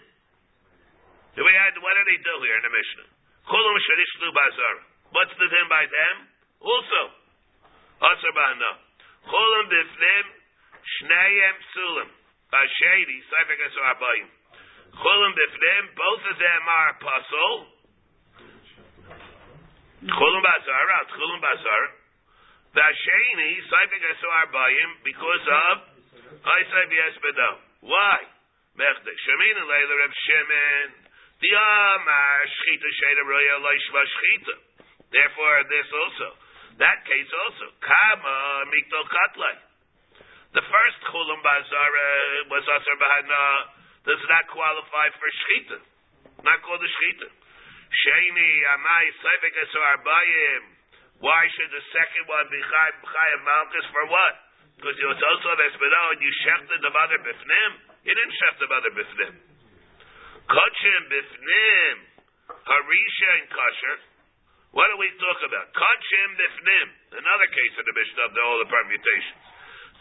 Here we had what do they do here in the Mishnah? Chulim sharishlu bazar. What's the thing by them? Also, asar ba'ana. Chulim bifnim shneyem psulim. Bashedi seifek esor abayim. Chulim bifnim. Both of them are apostle. Chulim bazar. Chulim bazar. Basheni seifek esor abayim because of I say yes, but. Why? Mechde. Shemin and Leila Reb Shimon. The Amar Shchita Sheda Roya Loishva Shchita. Therefore, this also. That case also. Kama Mikto Katlai. The first Chulam Bazara uh, was Asar Bahana. Does not qualify for Shchita. Not called a Shchita. Sheni Amai Seifek Asar Arbayim. Why should the second one be Chayim Malchus for what? Because it was also Vespero and you shechted the mother bifnim. You didn't shecht the mother bifnim. Kachim bifnim. Harisha and kosher. What do we talk about? Kachim bifnim. Another case of the Mishnah of the, all the permutations.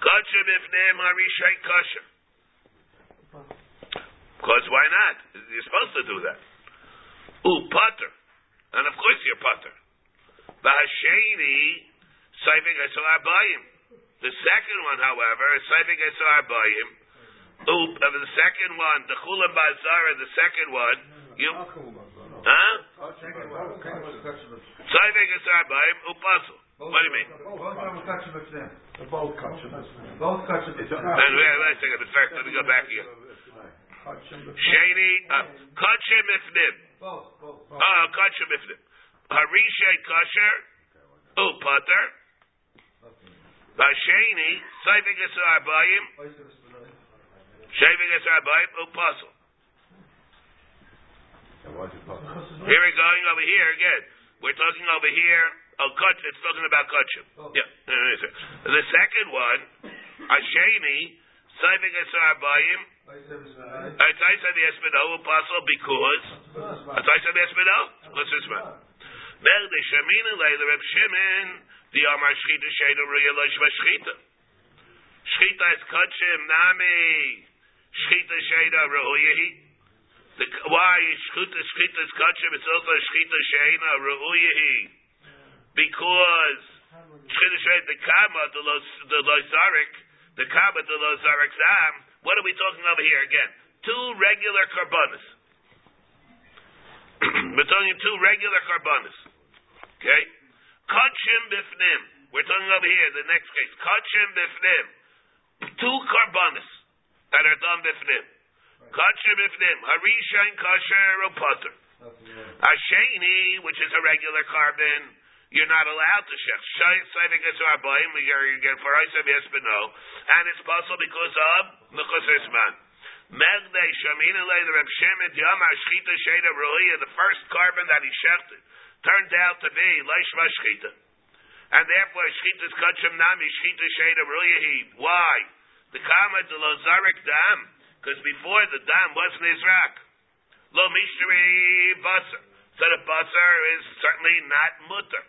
Kachim bifnim. Harisha and kosher. Because why not? You're supposed to do that. Ooh, putter. And of course you're putter. Bahasheni. Saiving Asar Bayim. The second one, however, is Saivik Esar Bayim. Oop, of the second one, the Chula Bazara, the second one, you, huh? Saivik Esar Bayim, Upasul. What do you mean? Both kachim. Both kachim. It's And wait, wait a second, but first, let me go back here. Shani, uh, Kachim Ifnim. Both, both. Uh, Kachim Ifnim. Harisha Kasher, Upater. Basheni, Saivik Esar Bayim, Shaving Esar Bayim, Upasul. Here we're going over here again. We're talking over here. Oh, kach, it's talking about kachim. Yeah. The second one, Hasheni, Saivik Esar Bayim, Atzaisa the Espino, Apostle, because, Atzaisa the Espino, what's this one? Merde Shemin Leila Reb Shimon, the Amar Shchita Sheda Ruyalosh Shchita. Shchita is kachim, Nami, Shchita Sheda Ruhuyahi. The, why Shchita, Shchita is kachim, it's also Shchita Sheda Ruhuyahi. Because Shchita Sheda, the Kama, the Lozarik, the Kama, the Lozarik Zam, what are we talking over here again? Two regular karbonis. We're talking two regular karbonis. Okay? Kachim bifnim. We're talking over here, the next case. Kachim bifnim. Two karbonis done bifnim. Kachim bifnim. Harisha and kasher or putter. Asheni, which is a regular carbon, you're not allowed to shech. Saving our boim, you're getting for us yes but no. And it's possible because of Mechusar man. Megdei Shamina Lei the Reb Shimon Yamar Shchita Sheda Ruhiya, the first carbon that he shechted turned out to be Leishma Shchita. And therefore, Shchita's Kachim Nami, Shchita Sheda Ruyahi. Why? The Kama de Lo Zarik Dam. Because before the dam wasn't Izrak. Lo Mishtari Basar. So the Basar is certainly not Mutter.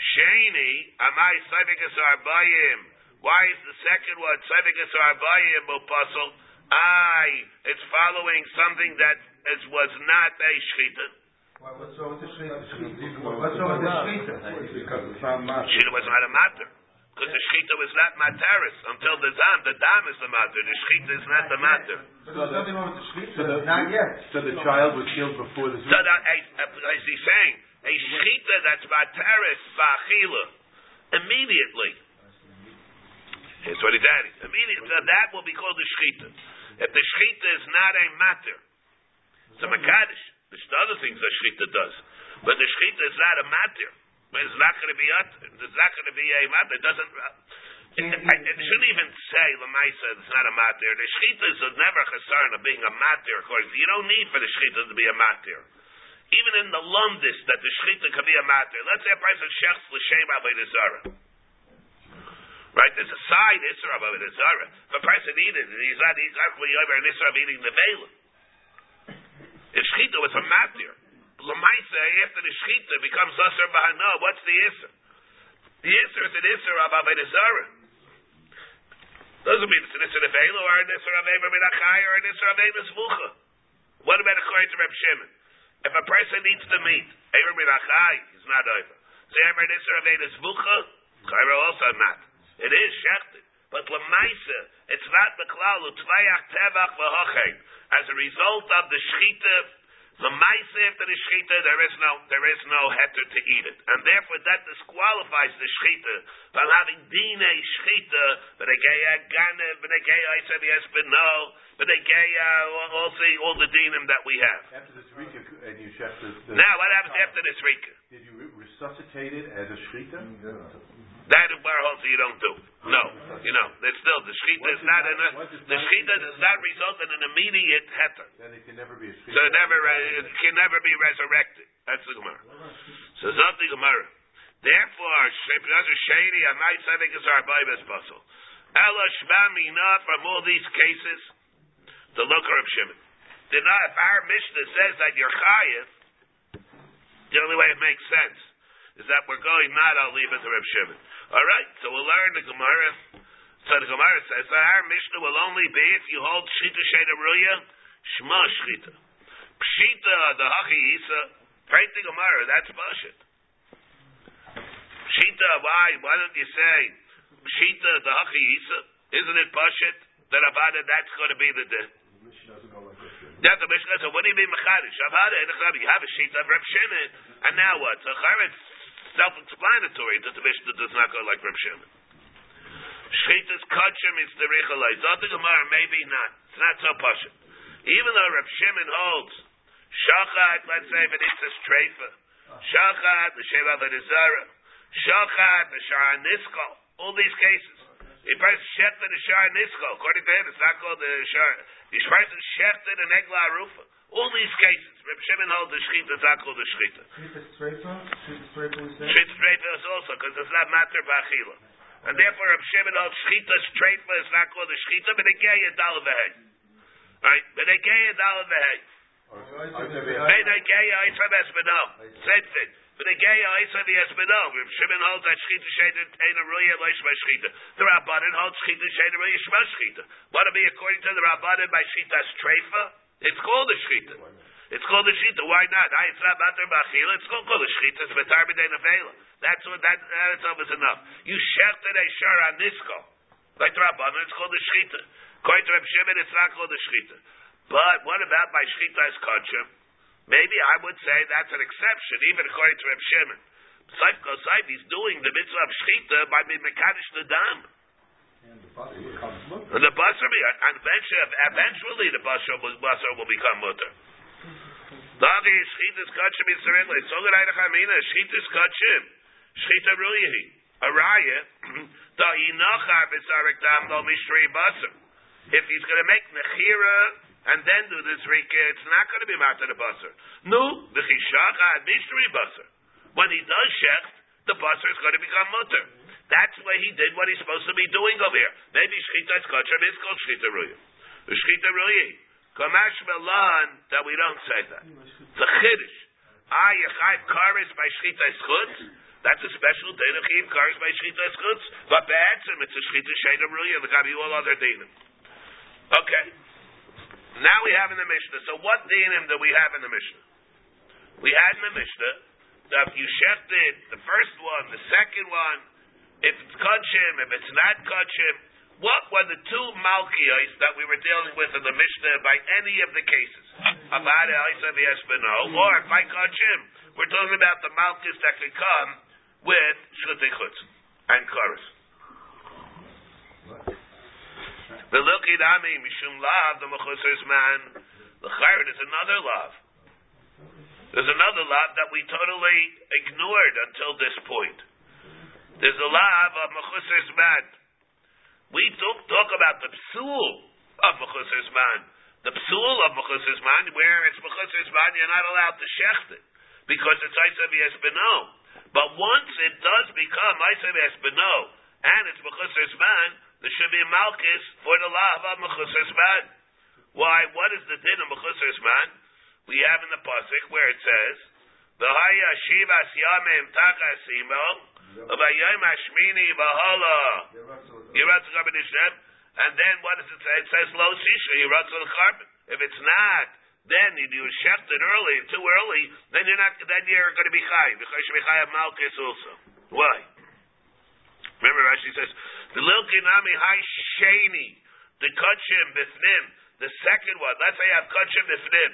Shani, Amai Savikas Arbayim. Why is the second one Savikas Arbayim Upasul? I, it's following something that is, was not a Shchita. What's wrong with the shita? What's wrong with the shita? Because it's not much. Was not a matter. Because the Shchita was not materis until the Dam. The Dam is the matter. The Shchita is not the matter. So there's nothing wrong with the shita? So the- Not yet. So the child was killed before the So that, as as he's saying, a Shchita that's materis ba'achila, immediately. Here's what he's adding. Immediately, so that will be called the Shchita. If the Shchita is not a matter, it's a Makadish. Which the other things the Shchita does. But the Shchita is not a matter. It's not going to be. It's not going to be a matter. It doesn't. It, it shouldn't even say Lamaisa. It's not a matter. The Shchita is never a of being a matter. Of course, you don't need for the Shchita to be a matter. Even in the Lundis, that the Shchita can be a matter. Let's say a person shechs l'shem avodah. Right, there's a side isra of avodah zarah. If a person eat it, he's not he's not over an isra of eating the vela. If shchita was a matir, lemaisa after the shchita becomes usher bahana, what's the isra? The isra is an isra of avodah zarah. Doesn't mean it's an isra of vela or an isra of ever minachai or an isra of ever zvucha. What about according to Reb Shimon? If a person eats the meat, ever minachai, he's not over. So ever an isra of ever zvucha, chayra also not. It is shechted. But lemaisa, it's not the klal utvayach tevach v'hochein. As a result of the shchita, lemaisa after the shchita, there is no there is no heter to eat it, and therefore that disqualifies the shchita from having dine shchita, but a gaya gane, but a gaya isav yes, but no, but a gaya all the all the dinim that we have. After this rika, and you shech the, the Now, what happens after this rika? did you resuscitate it as a shchita? That is where also you don't do. No, you know, there's still the shchita is not in a, the shchita does not result in an immediate heter. Then it can never be a. So it never uh, it can never be resurrected. That's the Gemara. So Zot the Gemara. Therefore, Shepinazer Shady, I might say because our Bible puzzle. Ella Shmamina from all these cases, the looker of Shimon. Did not, if our Mishnah says that you're chayiv, the only way it makes sense is that we're going not, I'll leave it to Reb Shimon. All right, so we'll learn the Gemara. So the Gemara says our Mishnah will only be if you hold Shita Sheda Ruya, Shma Shchita. Pshita, the Hachi Isa, right the Gemara, that's Bashit. Pshita, why? Why don't you say Pshita, the Hachi Isa? Isn't it Bashit? That Avada, that's going to be the din. That's the Mishnah. So what do you mean Mechadish? Avada, you have a sheet of Reb Shimon, and now what? So Charetz self-explanatory that the Mishnah does not go like Reb Shimon. Shchitas kachim is the richalai. Zot Gemara, maybe not. It's not so pashut. Even though Reb Shimon holds shachat, let's say if it is a streifa, shachat the sheva v'nizara, shachat the shara niskal, all these cases. A person shechted the shara niskal, according to him, it's not called the shara. The person shechted an egla arufa. All these cases, Reb Shimon holds the not called the shchita. Shita streifa? Shita streifa we say? Shchita streifa is also because it's not matter b'achila. And therefore, Reb Shimon holds shchita streifa is not called a shchita, but a gay a dal v'hei. Right? But a gay a dal v'hei. But a gay a isra b'esbeno. Same thing. But a gay a isra b'esbeno. Reb Shimon holds that shchita sheda ain't a ruya leish by shchita. The Rabbanan holds shchita sheda ruya shma shchita. What to be according to the Rabbanan by shchita streifa? It's called a shchita. It's called a shita. Why not? I, it's not matter b'achila. It's called, called a shita. It's betar b'dei nevela. That's what that that's almost enough. You shechted a shar on nisko, like the Rabbanan. It's called a shita. According to Reb Shimon, it's not called a shita. But what about my shita as kachim? Maybe I would say that's an exception, even according to Reb Shimon. Saif Kosaif, he's doing the mitzvah of shita by being mekadosh the dam. And the basar, eventually, eventually the basar will, basar will become mutter. Dagi shchitas kachim is good Eidach Amina, shchitas kachim. Shchita ruyahi. A raya, da inachar b'sarik dam lo mishtri basar. If he's going to make nechira and then do this rika, it's not going to be matter the basar. No, the chishacha mishtri basar. when he does shecht, the basar is going to become mutter. That's why he did what he's supposed to be doing over here. Maybe shchita is kosher, is called shchita ruya. The shchita ruya. Kamash melan that we don't say that. It's a chiddush. Ah, yechayv karis by shchita schutz. That's a special day of chayv karis by shchita schutz. But be'etzim, it's a shchita shayda ruya. The gabi all other dinim. Okay. Now we have in the Mishnah. So what dinim do we have in the Mishnah? We had in the Mishnah that you shechted the first one, the second one, if it's kachim, if it's not kachim, what were the two malkios that we were dealing with in the Mishnah by any of the cases? About Isa v'Espino, or by kachim, we're talking about the malchus that could come with shutei chutz and chorus. The looking ami mishum lav the mechusers man. The chayr is another love. There's another love that we totally ignored until this point. There's a lav of uh, mechusers man. We don't talk about the psul of mechusers man. The psul of mechusers man, where it's mechusers man, you're not allowed to shecht it because it's Isa v'Espino. But once it does become Isa v'Espino and it's mechusers man, there should be a malchus for the lav of uh, mechusers man. Why? What is the din of mechusers man? We have in the pasuk where it says, "V'haya shivas yamim takasimo, v'yayim hashmini b'hala yiratzu kabedishem." And then what does it say? It says lo sisha yiratzu l'charben. If it's not, then you do shechted early, too early, then you're not. Then you're going to be chay because you be chay of malchus also. Why? Remember, Rashi says, "The lilkinami hay sheni, the kachim bifnim." The second one, let's say you have kachim bifnim.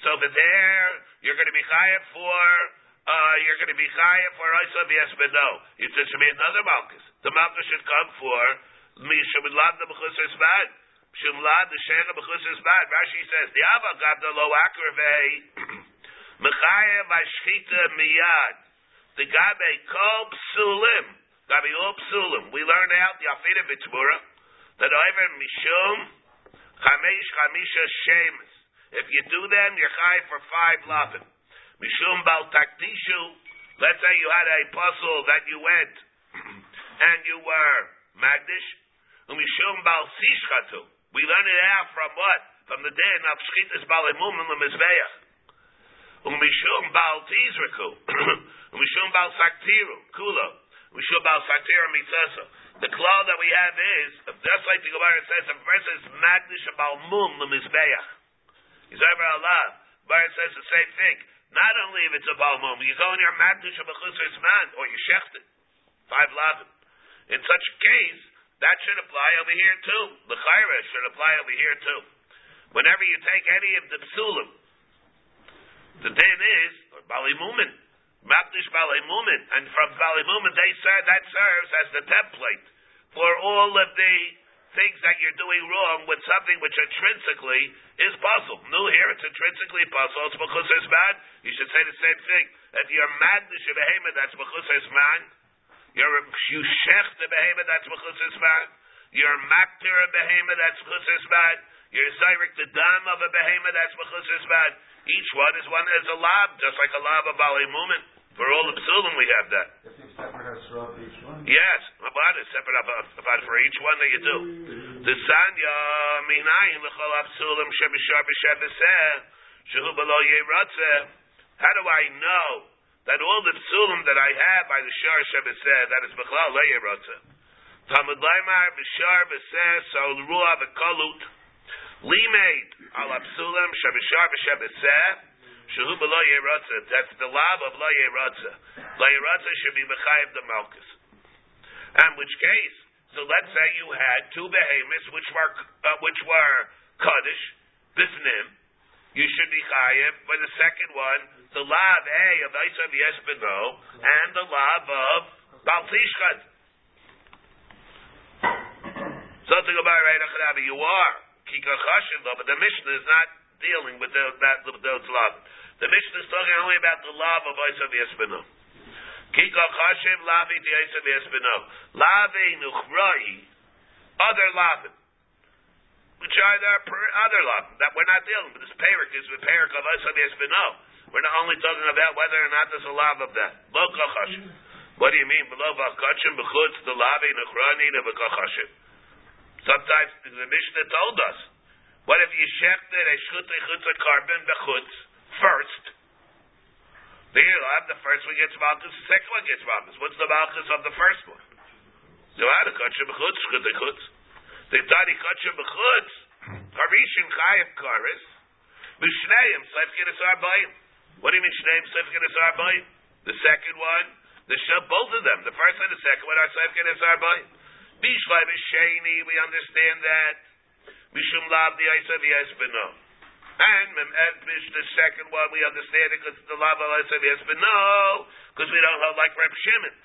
So over there, you're going to be chayav for, uh, you're going to be chayav for Isa v'Yesbeno. It should be another malchus. The malchus should come for Mishumilad the B'chusar Zman. Mishumilad the Shecha B'chusar Zman. Rashi says, the Ava Gavda Lo Akrave Mechayav Ashchita Miyad. The Gabe Kol Psulim. Gabe All Psulim. We learn out the Afida B'Tzmura that over Mishum Chamesh Chamisha Shemus. If you do them, you're high for five lavin. Mishum bal taktishu. Let's say you had a puzzle that you went and you were magdish. Umishum bal sishchatu. We learn it out from what? From the din of shchitas bal emum and the mizbeach. Umishum bal tizraku. Umishum bal saktiru. Kulo. Umishum bal saktiru mitzasa. The claw that we have is, just like the Gemara says, a person is magdish bal mum the mizbeach. He's over Allah. Bar says the same thing. Not only if it's a balmum, you go in your magdish of a chusar's man, or you shecht it. Five lavin. In such a case, that should apply over here too. The chayra should apply over here too. Whenever you take any of the psulim, the din is, or balimumin, magdish balimumin, and from balimumin they say that serves as the template for all of the things that you're doing wrong with something which intrinsically is puzzle. No, here it's intrinsically puzzle. It's because it's bad. You should say the same thing. If you're mad, the behemoth, that's because it's man. You're you shech the behemoth, that's because it's bad. You're makter a behemoth, that's because it's bad. You're zyrik the dam of a behemoth, that's because it's bad. Each one is one as a lab, just like a lab of Bali Mumin. For all the psulim, we have that. Yes, about it, separate about, uh, about for each one that you do. The sanya minayin l'chol apsulim shebishar b'shebeseh shehu below yeratzeh. How do I know that all the psulim that I have by the shar shebeseh that is b'chlal lo yeratzeh? Talmud leimar b'shar b'seh so ruah v'kolut limeid al apsulim shebishar b'shebeseh. Shehu below Yeratza. That's the lab of Lo Yeratza. Lo Yeratza should be Mechayiv the Malchus. And which case, so let's say you had two behemoths which were uh, which were Kaddish, Bifnim. You should be Chayiv for the second one, the lab A of Isa Yespino, and the lab of Baltishchad. Something about right you are. kikachashin, but the Mishnah is not dealing with those, that, those love. The Mishnah is talking only about the love of Isa Yespino. Kika Chashiv Lavi the Isa Yespino. Lavi Nuchrai, other lavin. Which are there other lavin that we're not dealing with. This perik is with perik of Isa Yespino. We're not only talking about whether or not there's a love of that. Lo kachashim. What do you mean? Below v'akachim b'chutz the lavi nechrani the v'kachashim. Sometimes the Mishnah told us, what if you shechted a shchutei chutzah carbon b'chutz first? There you have the first one gets malchus, the second one gets malchus. What's the malchus of the first one? So how to kachim b'chutz, shchutei chutz. The tani kachim b'chutz, harishim chayiv karis, Mishneim, Seifkinis Arbaim. What do you mean Shneim, Seifkinis Arbaim? The second one, the shab, both of them, the first and the second one are Seifkinis Arbaim. Bishlai B'Sheni, we understand that. Mishum Lav the Isav Yesbeno. And Mem the second one, we understand it because the Lav al Isav Yesbeno, because we don't hold like Reb Shimon.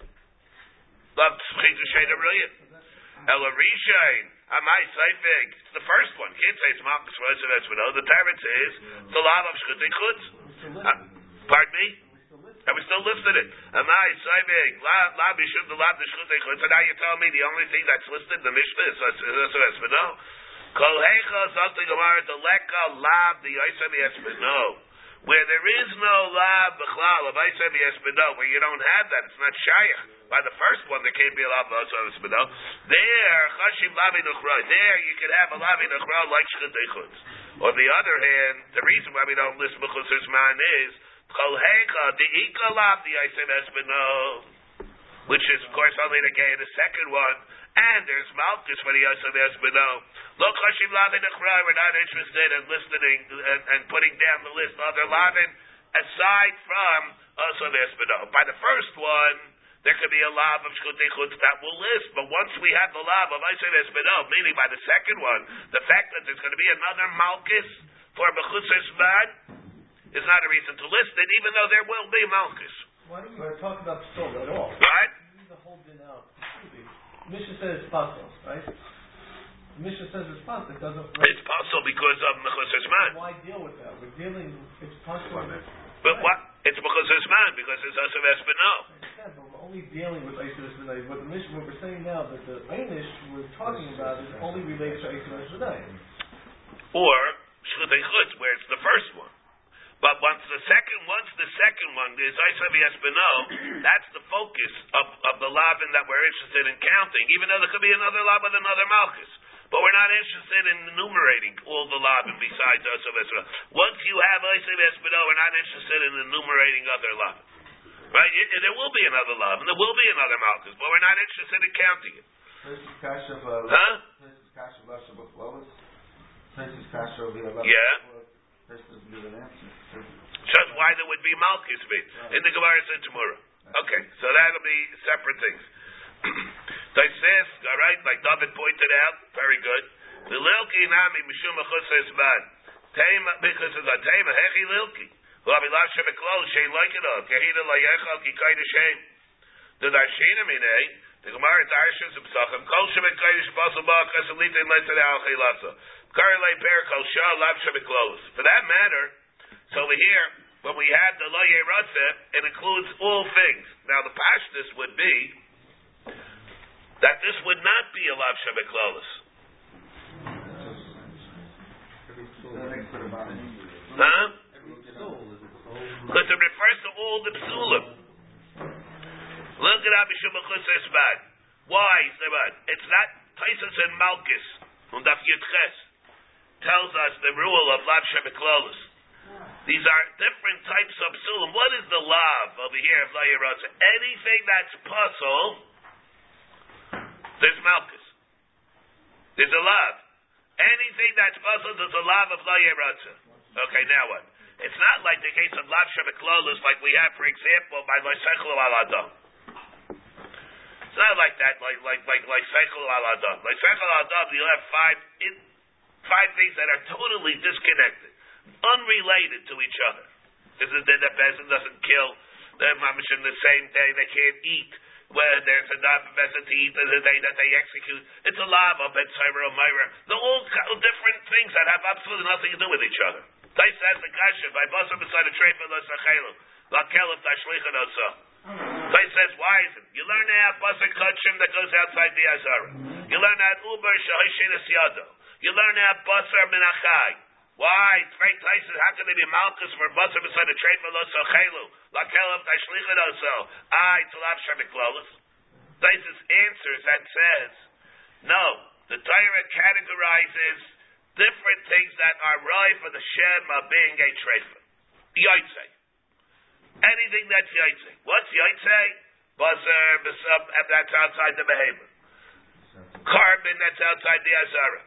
Lav Tzchik Sheda Riyah. Ela Rishain. Amai Seifig. It's the first one. Can't say it's Malchus Rosh of Esmino. The Teretz is the lav of Shchutik Chutz. Uh, pardon me? And we still listed it. Amai Seifig. Lav Yishum the lav the Chutz. And now you tell me the only thing that's listed in the Mishnah is Rosh of Esmino. Kol Heicha Zalti Gemara the Leka lav the Yosef Esmino. Where there is no lav b'chlal of Yosef Esmino, where you don't have that, it's not shaykh by the first one there can't be a lav b'asar There, chashim lavi nuchra. There you can have a lavi nuchra like shchadeichutz. On the other hand, the reason why we don't list mechusers man is kol hecha the ika lav the aisem esbeno, which is of course only the gay the second one. And there's Malchus for the Yosef Esbeno. Lo chashim lavin nuchra. We're not interested in listening and, and putting down the list of other lavin aside from uh, also Yosef Esbeno. By the first one there could be a lav of shchutei chutz that will list. But once we have the lav of Esbedov, meaning by the second one, the fact that there's going to be another malchus for Bechutzes Bad is not a reason to list it, even though there will be malchus. Why don't you talk about soul at all? Right? You need to hold it out. Mishnah says it's possible, right? Mishnah says it's possible. It doesn't. It's possible because of Mechutzes Man. Why deal with that? We're dealing. It's possible. But what? It's Mechutzes Man because it's Asav Esbedov only dealing with Eisus V'nai. What the mission, what we're saying now, that the Einish we're talking about is only related to Eisus V'nai. Or Shchutei Chutz, where it's the first one. But once the second, once the second one, the Isaiah Espino, that's the focus of, of the lavin that we're interested in counting, even though there could be another lav with another malchus. But we're not interested in enumerating all the lavin besides Isaiah Espino. Once you have Isaiah Espino, we're not interested in enumerating other lavin. Right? It, it, there will be another love, and there will be another malchus, but we're not interested in counting it. Huh? Yeah. Just why there would be malchus in the Gemara said tomorrow. Okay, so that'll be separate things. says, all right, like David pointed out, very good. The lilki nami mishum achus because it's a tema hechi lilki. Lavi lav shemeklo shein like it of kehina layechal ki kaida shem. The darshina mine eh? the Gemara darshins b'sachem kol shemekaydish basal ba chesalita in leitzad al chilasa. Karle per kol shah lav shemeklos. For that matter, so over here when we had the lo yeratze, it includes all things. Now the pashtus would be that this would not be a lav shemeklos. Huh? Because it refers to all the psulim. Look at Rabbi Shimachus Esbad. Why, Sebad? It's not Taisus and Malchus, on Daf Yitches, tells us the rule of Lav Shemiklolis. These are different types of psulim. What is the lav over here of Layirotza? Anything that's puzzle, there's Malchus. There's a lav. Anything that's puzzle, there's a lav of Layirotza. Okay, now what? It's not like the case of Lav Shemeklolos, like we have, for example, by Loisechlu al. It's not like that, like like like. Like Seichel al Adam, you have five in, five things that are totally disconnected, unrelated to each other. Because the, the peasant doesn't kill the mamish in the same day, they can't eat. Where there's a non to eat the day that they execute. It's a lava, Cyber Myra. They're all different things that have absolutely nothing to do with each other. Tais says the kasha by basar beside a treifa l'sachelu lakelef tashlichan osa. Tais says why is it? You learn have basar kachim that goes outside the azara. You learn that uber shahishin yado. You learn have basar minachai. Why? Three Tyson, how can they be Malchus for Basar beside oh, a trade for Loso Chelu? Lakel of Tashlichet also. I, Tzalav Shemiklolis. Tyson's answers that says, no, the Torah categorizes different things that are right for the Shem of being a trefa. Yotzei. Anything that's yotzei. What's yotzei? And that's outside the behemoth. Carbon that's outside the azara.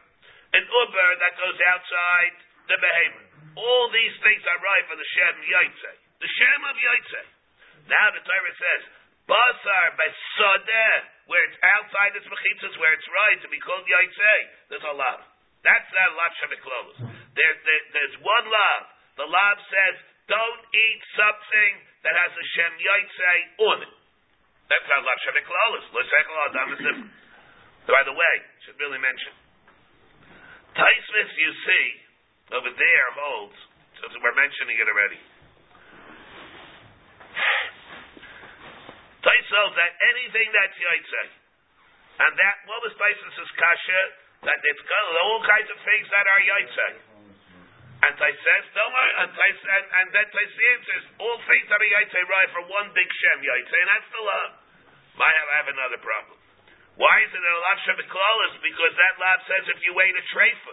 An uber that goes outside the behemoth. All these things are right for the Shem yotzei. The Shem of yotzei. Now the Torah says, Basar besodeh, where it's outside its mechitzas, where it's right to be called yotzei. There's a lot. That's that lav shemiklolos. There, there, there's one lav. The lav says, don't eat something that has a shem yotzei on it. That's adam is different. By the way, should really mention, Taisvis you see over there holds, so we're mentioning it already. Tais that anything that's yotzei, and that what was Taisvis's kasha that it's got all kinds of things that are yotzei. And Tais says, don't and, Tais, and, and then Tais answers, all things that are yotzei right for one big shem yotzei, and that's the law. Might have, have another problem. Why is it a lav shemiklolis? Because that lav says if you ate a treifa.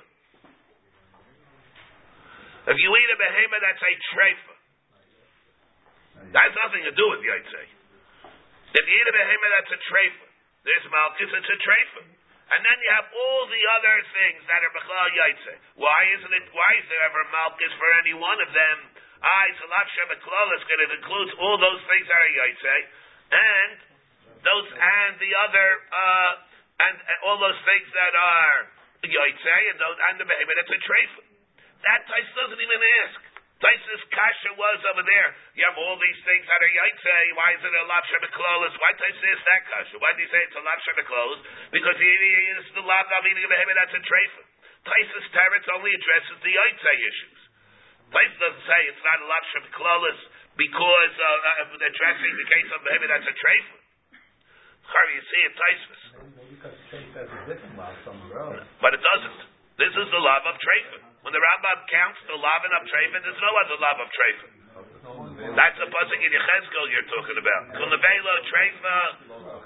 If you eat a behemoth, that's a treifa. That has nothing to do with yotzei. If you eat a behemoth, that's a treifa. There's malchus, it's a treifa. And then you have all the other things that are b'chlal yaitse. Why isn't it? Why is there ever malchus for any one of them? I salav shemeklolis, because it includes all those things that are yaitse, and those and the other uh, and, and all those things that are yaitse and those and the behemoth. That's a treifa. That Tais doesn't even ask. Tais's kasha was over there. You have all these things that are yaitse. Why is it a lav shemeklolis? Why Tais ask that kasha? Why do you say it's a lav shemeklolis? Because he, he, it's the eating a behemoth. That's a treifa. Tais's teretz only addresses the yaitse issues. Tais doesn't say it's not a lav shemeklolis because uh, uh, addressing the case of behemoth. That's a treifa. You see it Taisvis. Maybe because Chase has a different law somewhere else. But it doesn't. This is the love of Trefin. When the Rambam counts the lavin of Trefin, there's no other love of Trefin. That's the pasuk in Yechezkel you're talking about. Kulabelo Trefa.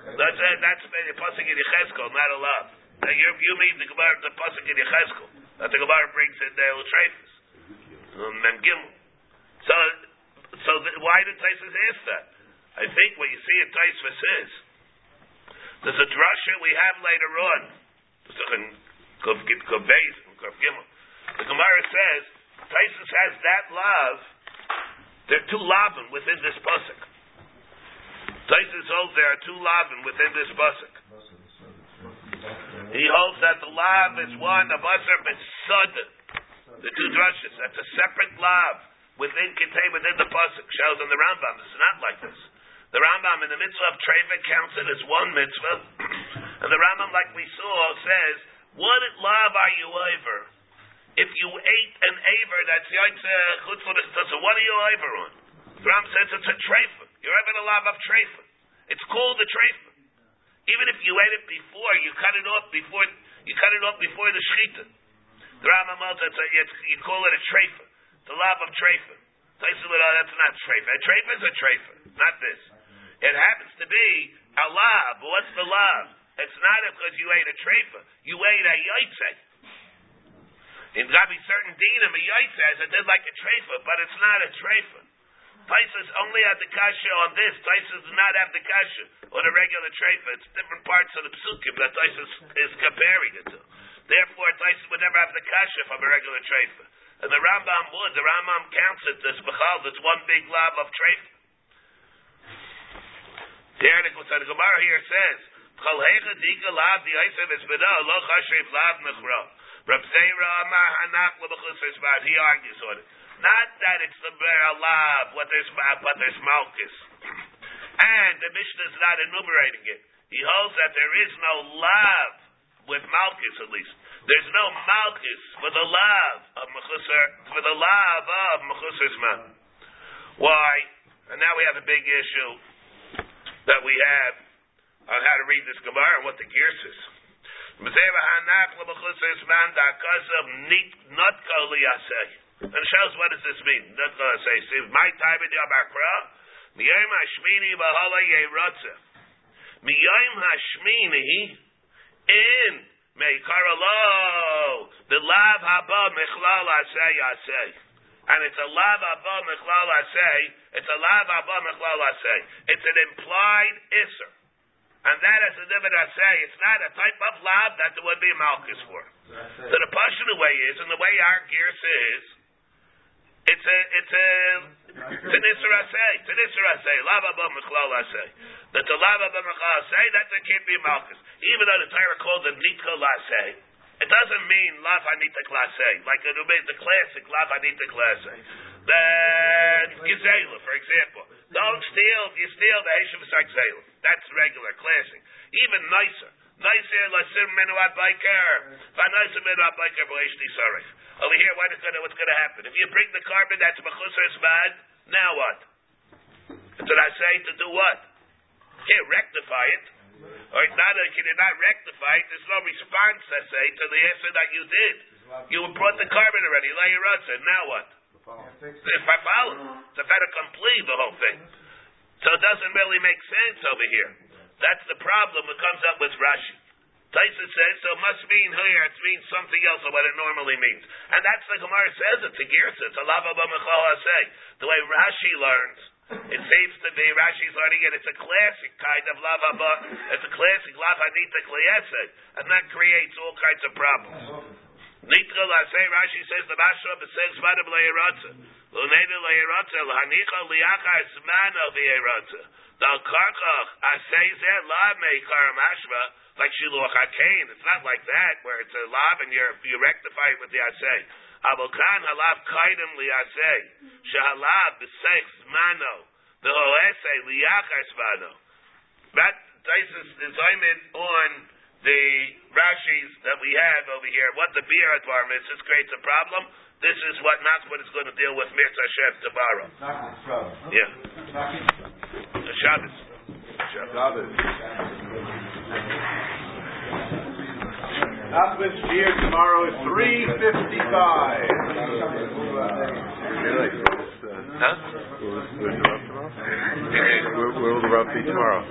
That's it. That's the pasuk in Yechezkel, not a love. Now you you mean the Gemara, the pasuk in Yechezkel that the Gemara brings in the Trefis. Mem um, Gimel. So so the, why did Taisus ask that? I think what you see in Taisus is there's a drasha we have later on. The Gemara says Taisus has that love. There are two lavin within this pasuk. Taisus holds there are two lavin within this pasuk. He holds that the lav is one of Asr B'Sud. The two drushes. That's a separate lav within contained within the pasuk. Shows on the Rambam. It's not like this. The Rambam in the mitzvah of Treva counts it as one mitzvah, and the Rambam, like we saw, says, "What lav are you over? If you ate an aver that's yaitze chutz so what are you over on?" The Rambam says it's a trefa. You're over a lav of trefa. It's called a trefa. Even if you ate it before, you cut it off before you cut it off before the shechita. The Rambam says you call it a trefa. The lav of trefa. That's not trefa. A trefa is a trefa, not this. It happens to be a lav. What's the lav? It's not because you ate a trefa. You ate a yaitze. In Gabi certain dinim, a yaitze is a did like a trefa, but it's not a trefa. Taisus only had the kasha on this. Taisus does not have the kasha on a regular trefa. It's different parts of the psukim that Taisus is comparing it to. Therefore, Taisus would never have the kasha from a regular trefa. And the Rambam would. The Rambam counts it as bechal. It's one big lab of trefa. There, the Gemara here says, "Chol hecha dika lav di oisem es beda lo chashrif lav mechra." Reb Zeira Amar Hanak lebechusers. He argues on it. Not that it's the ber lav, what there's but there's malchus, and the Mishnah is not enumerating it. He holds that there is no lav with malchus at least. There's no malchus for the lav of mechusar for the lav of mechusar's man. Why? And now we have a big issue that we have on how to read this Gemara and what the gears is. And shows what does this mean? Not kol liyaseh. See, my time in Yom Akra, miyayim hashmini b'hala yerotzeh. Miyayim hashmini in Meikaralo, the lav haba mechlal asay asay. And it's a lav haba mechlal asay, it's a lav haba mechlal asay. It's an implied isser. And that is a divid asay. It's not a type of lav that there would be a malchus for. So the passion way is, and the way our gears is, it's a, it's a, it's an isser asay, it's an isser asay, lav haba asay. That the lav haba mechlal asay, that there can't be a malchus. Even though the Torah called it nitcha lasay, it doesn't mean lav hanita klasay, like it means the classic lav hanita klasay. Then gizela, for example, don't steal. You steal the heshem gzela. That's regular, classic. Even nicer, nicer menuat biker, v'nicer menuat biker b'leishni sarich. Over here, what is gonna, what's going to happen? If you bring the korban that's mechusar bad, now what? What I say to do what? You can't rectify it. Or it's not, you did not rectify it. There's no response, I say, to the answer that you did. You brought the korban already, lay your ruts now what? If follow, it's a better complete the whole thing. So it doesn't really make sense over here. That's the problem that comes up with Rashi. Taisa says, so it must mean here, it means something else of what it normally means. And that's the Gemara says, it's a girsa, it's a lava say. The way Rashi learns, it seems to be, Rashi's learning it, it's a classic kind of lava, it's a classic lava nita kliyesed, and that creates all kinds of problems. Nitra say Rashi says the Mashra b'seg zmanim le'eratza. Luneda le'eratza, l'hanicha li'acha esmana v'eratza. Dal karkach asay zeh la meikar mashra, like shiluach hakain. It's not like that, where it's a lav and you're, you rectify it with the asay. Abokan halav kaidim li'asay. Shahalav b'seg zmano. The hoesay li'acha esmano. That Taisus is on the Rashi's that we have over here, what the beer advar mitzvahs creates a problem. This is what not what is going to deal with mitzvah Hashem tomorrow. Yeah. The Shabbos. Shabbos. Nachman's beer tomorrow is three fifty-five. Huh? Where's the rub tomorrow? Where, where will the rub be tomorrow?